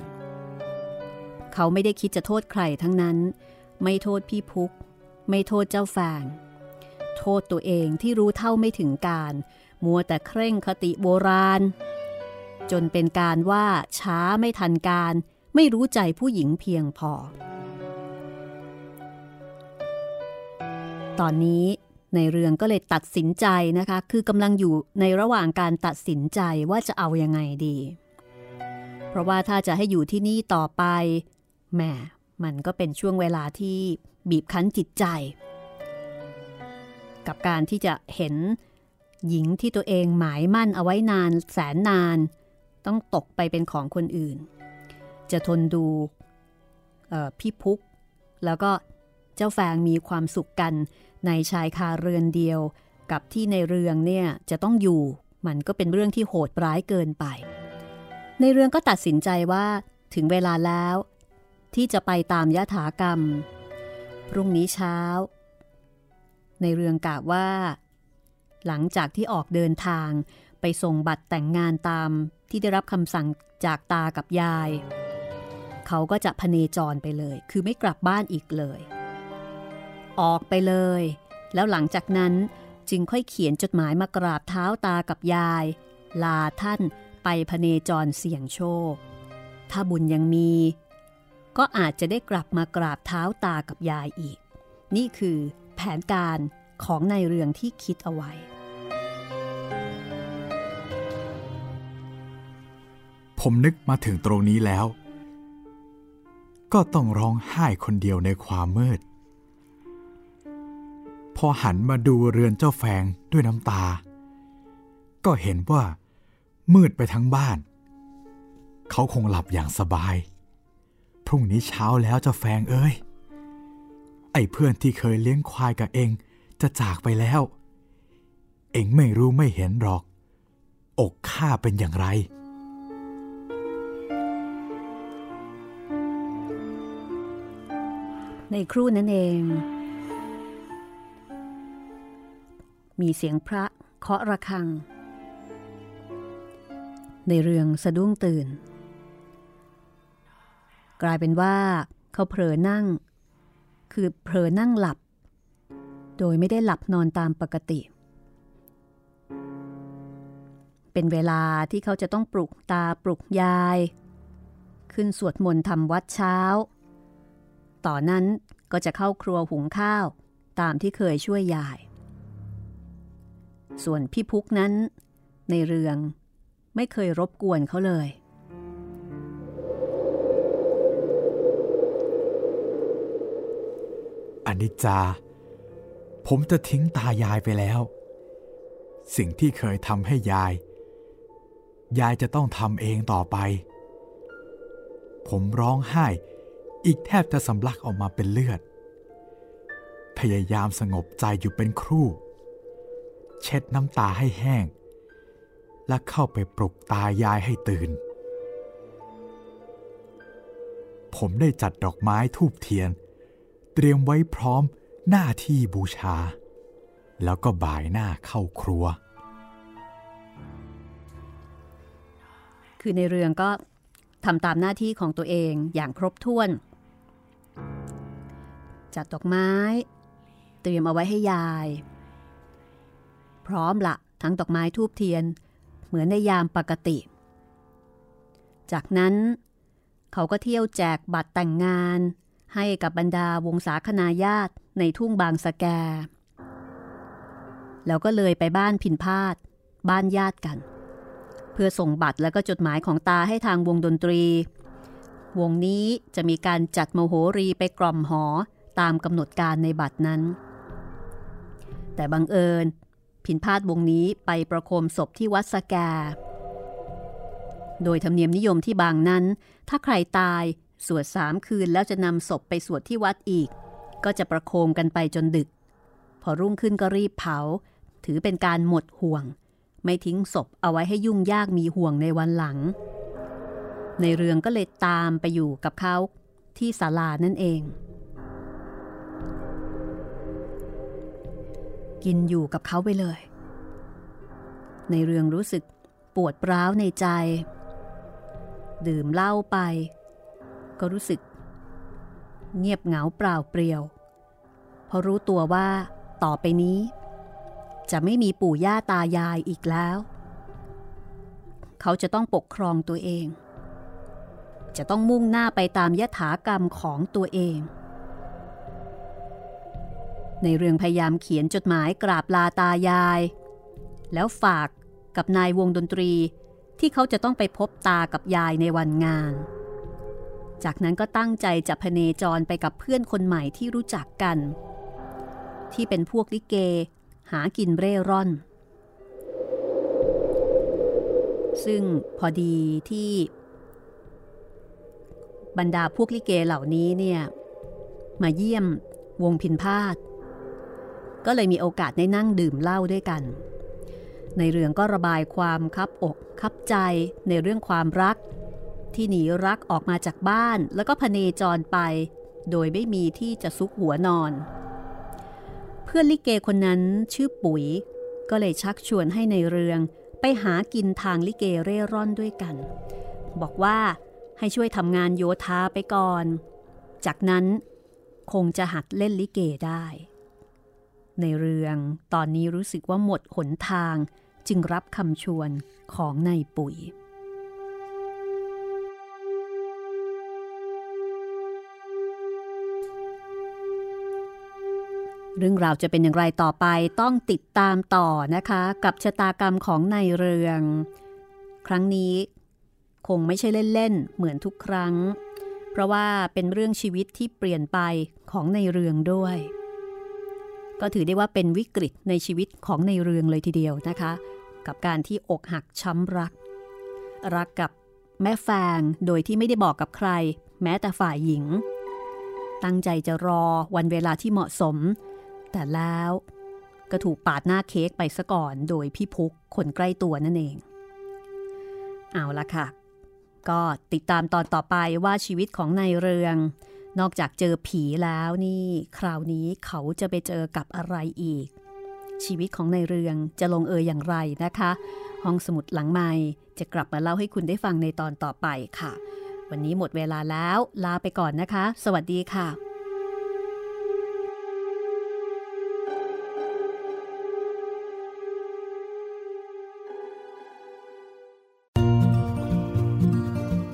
เขาไม่ได้คิดจะโทษใครทั้งนั้น ไม่โทษพี่พุก ไม่โทษเจ้าแฟง โทษตัวเองที่รู้เท่าไม่ถึงการ มัวแต่เคร่งคติโบราณ จนเป็นการว่าช้าไม่ทันการไม่รู้ใจผู้หญิงเพียงพอ ตอนนี้ในเรืองก็เลยตัดสินใจนะคะ คือกำลังอยู่ในระหว่างการตัดสินใจว่าจะเอาอยัางไงดี เพราะว่าถ้าจะให้อยู่ที่นี่ต่อไปแหมมันก็เป็นช่วงเวลาที่บีบคั้นจิตใจ กับการที่จะเห็น หญิงที่ตัวเองหมายมั่นเอาไว้นานแสนนาน ต้องตกไปเป็นของคนอื่น จะทนดูพี่พุก แล้วก็เจ้าแฟงมีความสุขกันในชายคาเรือนเดียวกับที่ในเรืองเนี่ยจะต้องอยู่มันก็เป็นเรื่องที่โหดร้ายเกินไป ในเรืองก็ตัดสินใจว่าถึงเวลาแล้ว ที่จะไปตามยถากรรม พรุ่งนี้เช้า ในเรืองกล่าวว่า หลังจากที่ออกเดินทาง ไปส่งบัตรแต่งงานตามที่ได้รับคำสั่งจากตากับยาย เขาก็จะพเนจรไปเลย คือไม่กลับบ้านอีกเลย ออกไปเลย แล้วหลังจากนั้นจึงค่อยเขียนจดหมายมากราบเท้าตากับยาย ลาท่านไปพเนจรเสี่ยงโชค ถ้าบุญยังมี ก็อาจจะได้กลับมากราบเท้าตากับยายอีก นี่คือแผนการของในเรืองที่คิดเอาไว้ ผมนึกมาถึงตรงนี้แล้ว ก็ต้องร้องไห้คนเดียวในความมืด พอหันมาดูเรือนเจ้าแฟงด้วยน้ำตา ก็เห็นว่า มืดไปทั้งบ้าน เขาคงหลับอย่างสบาย พรุ่งนี้เช้าแล้วเจ้าแฟงเอ้ย ไอ้เพื่อนที่เคยเลี้ยงควายกับเองจะจากไปแล้ว เองไม่รู้ไม่เห็นหรอก อกข้าเป็นอย่างไร ในครู่นั้นเอง มีเสียงพระเคาะระฆัง ในเรืองสะดุ้งตื่น กลายเป็นว่าเขาเผลอนั่ง คือเผลอนั่งหลับ โดยไม่ได้หลับนอนตามปกติ เป็นเวลาที่เขาจะต้องปลุกตาปลุกยาย ขึ้นสวดมนต์ทำวัดเช้า ต่อนั้นก็จะเข้าครัวหุงข้าวตามที่เคยช่วยยาย ส่วนพี่พุกนั้น ในเรืองไม่เคยรบกวนเขาเลย อนิจจา ผมจะทิ้งตายายไปแล้ว สิ่งที่เคยทำให้ยาย ยายจะต้องทำเองต่อไป ผมร้องไห้ อีกแทบจะสำลักออกมาเป็นเลือด พยายามสงบใจอยู่เป็นครู่ เช็ดน้ำตาให้แห้ง และเข้าไปปลุกตายายให้ตื่น ผมได้จัดดอกไม้ทูบเทียน เตรียมไว้พร้อมหน้าที่บูชา แล้วก็บ่ายหน้าเข้าครัว คือในเรื่องก็ทำตามหน้าที่ของตัวเองอย่างครบถ้วน จัดดอกไม้ เตรียมเอาไว้ให้ยาย พร้อมละทั้งดอกไม้ทูบเทียน เหมือนในยามปกติ จากนั้นเขาก็เที่ยวแจกบัตรแต่งงาน ให้กับบรรดาวงศาคณาญาติในทุ่งบางสะแก แล้วก็เลยไปบ้านพินพาดบ้านญาติกัน เพื่อส่งบัตรแล้วก็จดหมายของตาให้ทางวงดนตรี วงนี้จะมีการจัดโมโหรีไปกล่อมหอตามกำหนดการในบัตรนั้น แต่บังเอิญพินพาดวงนี้ไปประโคมศพที่วัดสแก โดยธรรมเนียมนิยมที่บางนั้น ถ้าใครตายสวดสามคืนแล้วจะนำศพไปสวดที่วัดอีก ก็จะประโคมกันไปจนดึก พอรุ่งขึ้นก็รีบเผา ถือเป็นการหมดห่วง ไม่ทิ้งศพเอาไว้ให้ยุ่งยากมีห่วงในวันหลัง ในเรืองก็เลยตามไปอยู่กับเขาที่ศาลานั่นเอง กินอยู่กับเขาไปเลย ในเรืองรู้สึกปวดร้าวในใจ ดื่มเหล้าไป ก็รู้สึก เงียบเหงาเปล่าเปลี่ยว เพราะรู้ตัวว่าต่อไปนี้ จะไม่มีปู่ย่าตายายอีกแล้ว เขาจะต้องปกครองตัวเอง จะต้องมุ่งหน้าไปตามยถากรรมของตัวเอง ในเรื่องพยายามเขียนจดหมายกราบลาตายาย แล้วฝากกับนายวงดนตรีที่เขาจะต้องไปพบตากับยายในวันงาน จากนั้นก็ตั้งใจจะพเนจรไปกับเพื่อนคนใหม่ที่รู้จักกัน ที่เป็นพวกลิเก หากินเร่ร่อน ซึ่งพอดีที่ บรรดาพวกลิเกเหล่านี้เนี่ยมาเยี่ยมวงพินพาดก็เลยมีโอกาสได้นั่งดื่มเหล้าด้วยกัน ในเรื่องก็ระบายความคับอกคับใจในเรื่องความรัก ที่หนีรักออกมาจากบ้านแล้วก็พเนจรไป โดยไม่มีที่จะซุกหัวนอน เพื่อนลิเกคนนั้นชื่อปุ๋ย ก็เลยชักชวนให้ในเรืองไปหากินทางลิเกเร่ร่อนด้วยกัน บอกว่า ให้ช่วยทำงานโยธาไปก่อน จากนั้นคงจะหัดเล่นลิเกได้ ในเรืองตอนนี้รู้สึกว่าหมดหนทางจึงรับคำชวนของนายปุ๋ย เรื่องราวจะเป็นอย่างไรต่อไปต้องติดตามต่อนะคะ กับชะตากรรมของนายเรือง ครั้งนี้ คงไม่ใช่เล่นๆเหมือนทุกครั้ง เพราะว่าเป็นเรื่องชีวิตที่เปลี่ยนไปของในเรืองด้วย ก็ถือได้ว่าเป็นวิกฤตในชีวิตของในเรืองเลยทีเดียวนะคะ กับการที่อกหักช้ำรัก รักกับแม่แฟงโดยที่ไม่ได้บอกกับใคร แม้แต่ฝ่ายหญิง ตั้งใจจะรอวันเวลาที่เหมาะสม แต่แล้วก็ถูกปาดหน้าเค้กไปซะก่อนโดยพี่พุกคนใกล้ตัวนั่นเอง เอาละค่ะ ก็ติดตามตอนต่อไปว่าชีวิตของนายเรือง นอกจากเจอผีแล้วนี่ คราวนี้เขาจะไปเจอกับอะไรอีก ชีวิตของนายเรืองจะลงเอยอย่างไรนะคะ ห้องสมุดหลังใหม่จะกลับมาเล่าให้คุณได้ฟังในตอนต่อไปค่ะ วันนี้หมดเวลาแล้วลาไปก่อนนะคะ สวัสดีค่ะ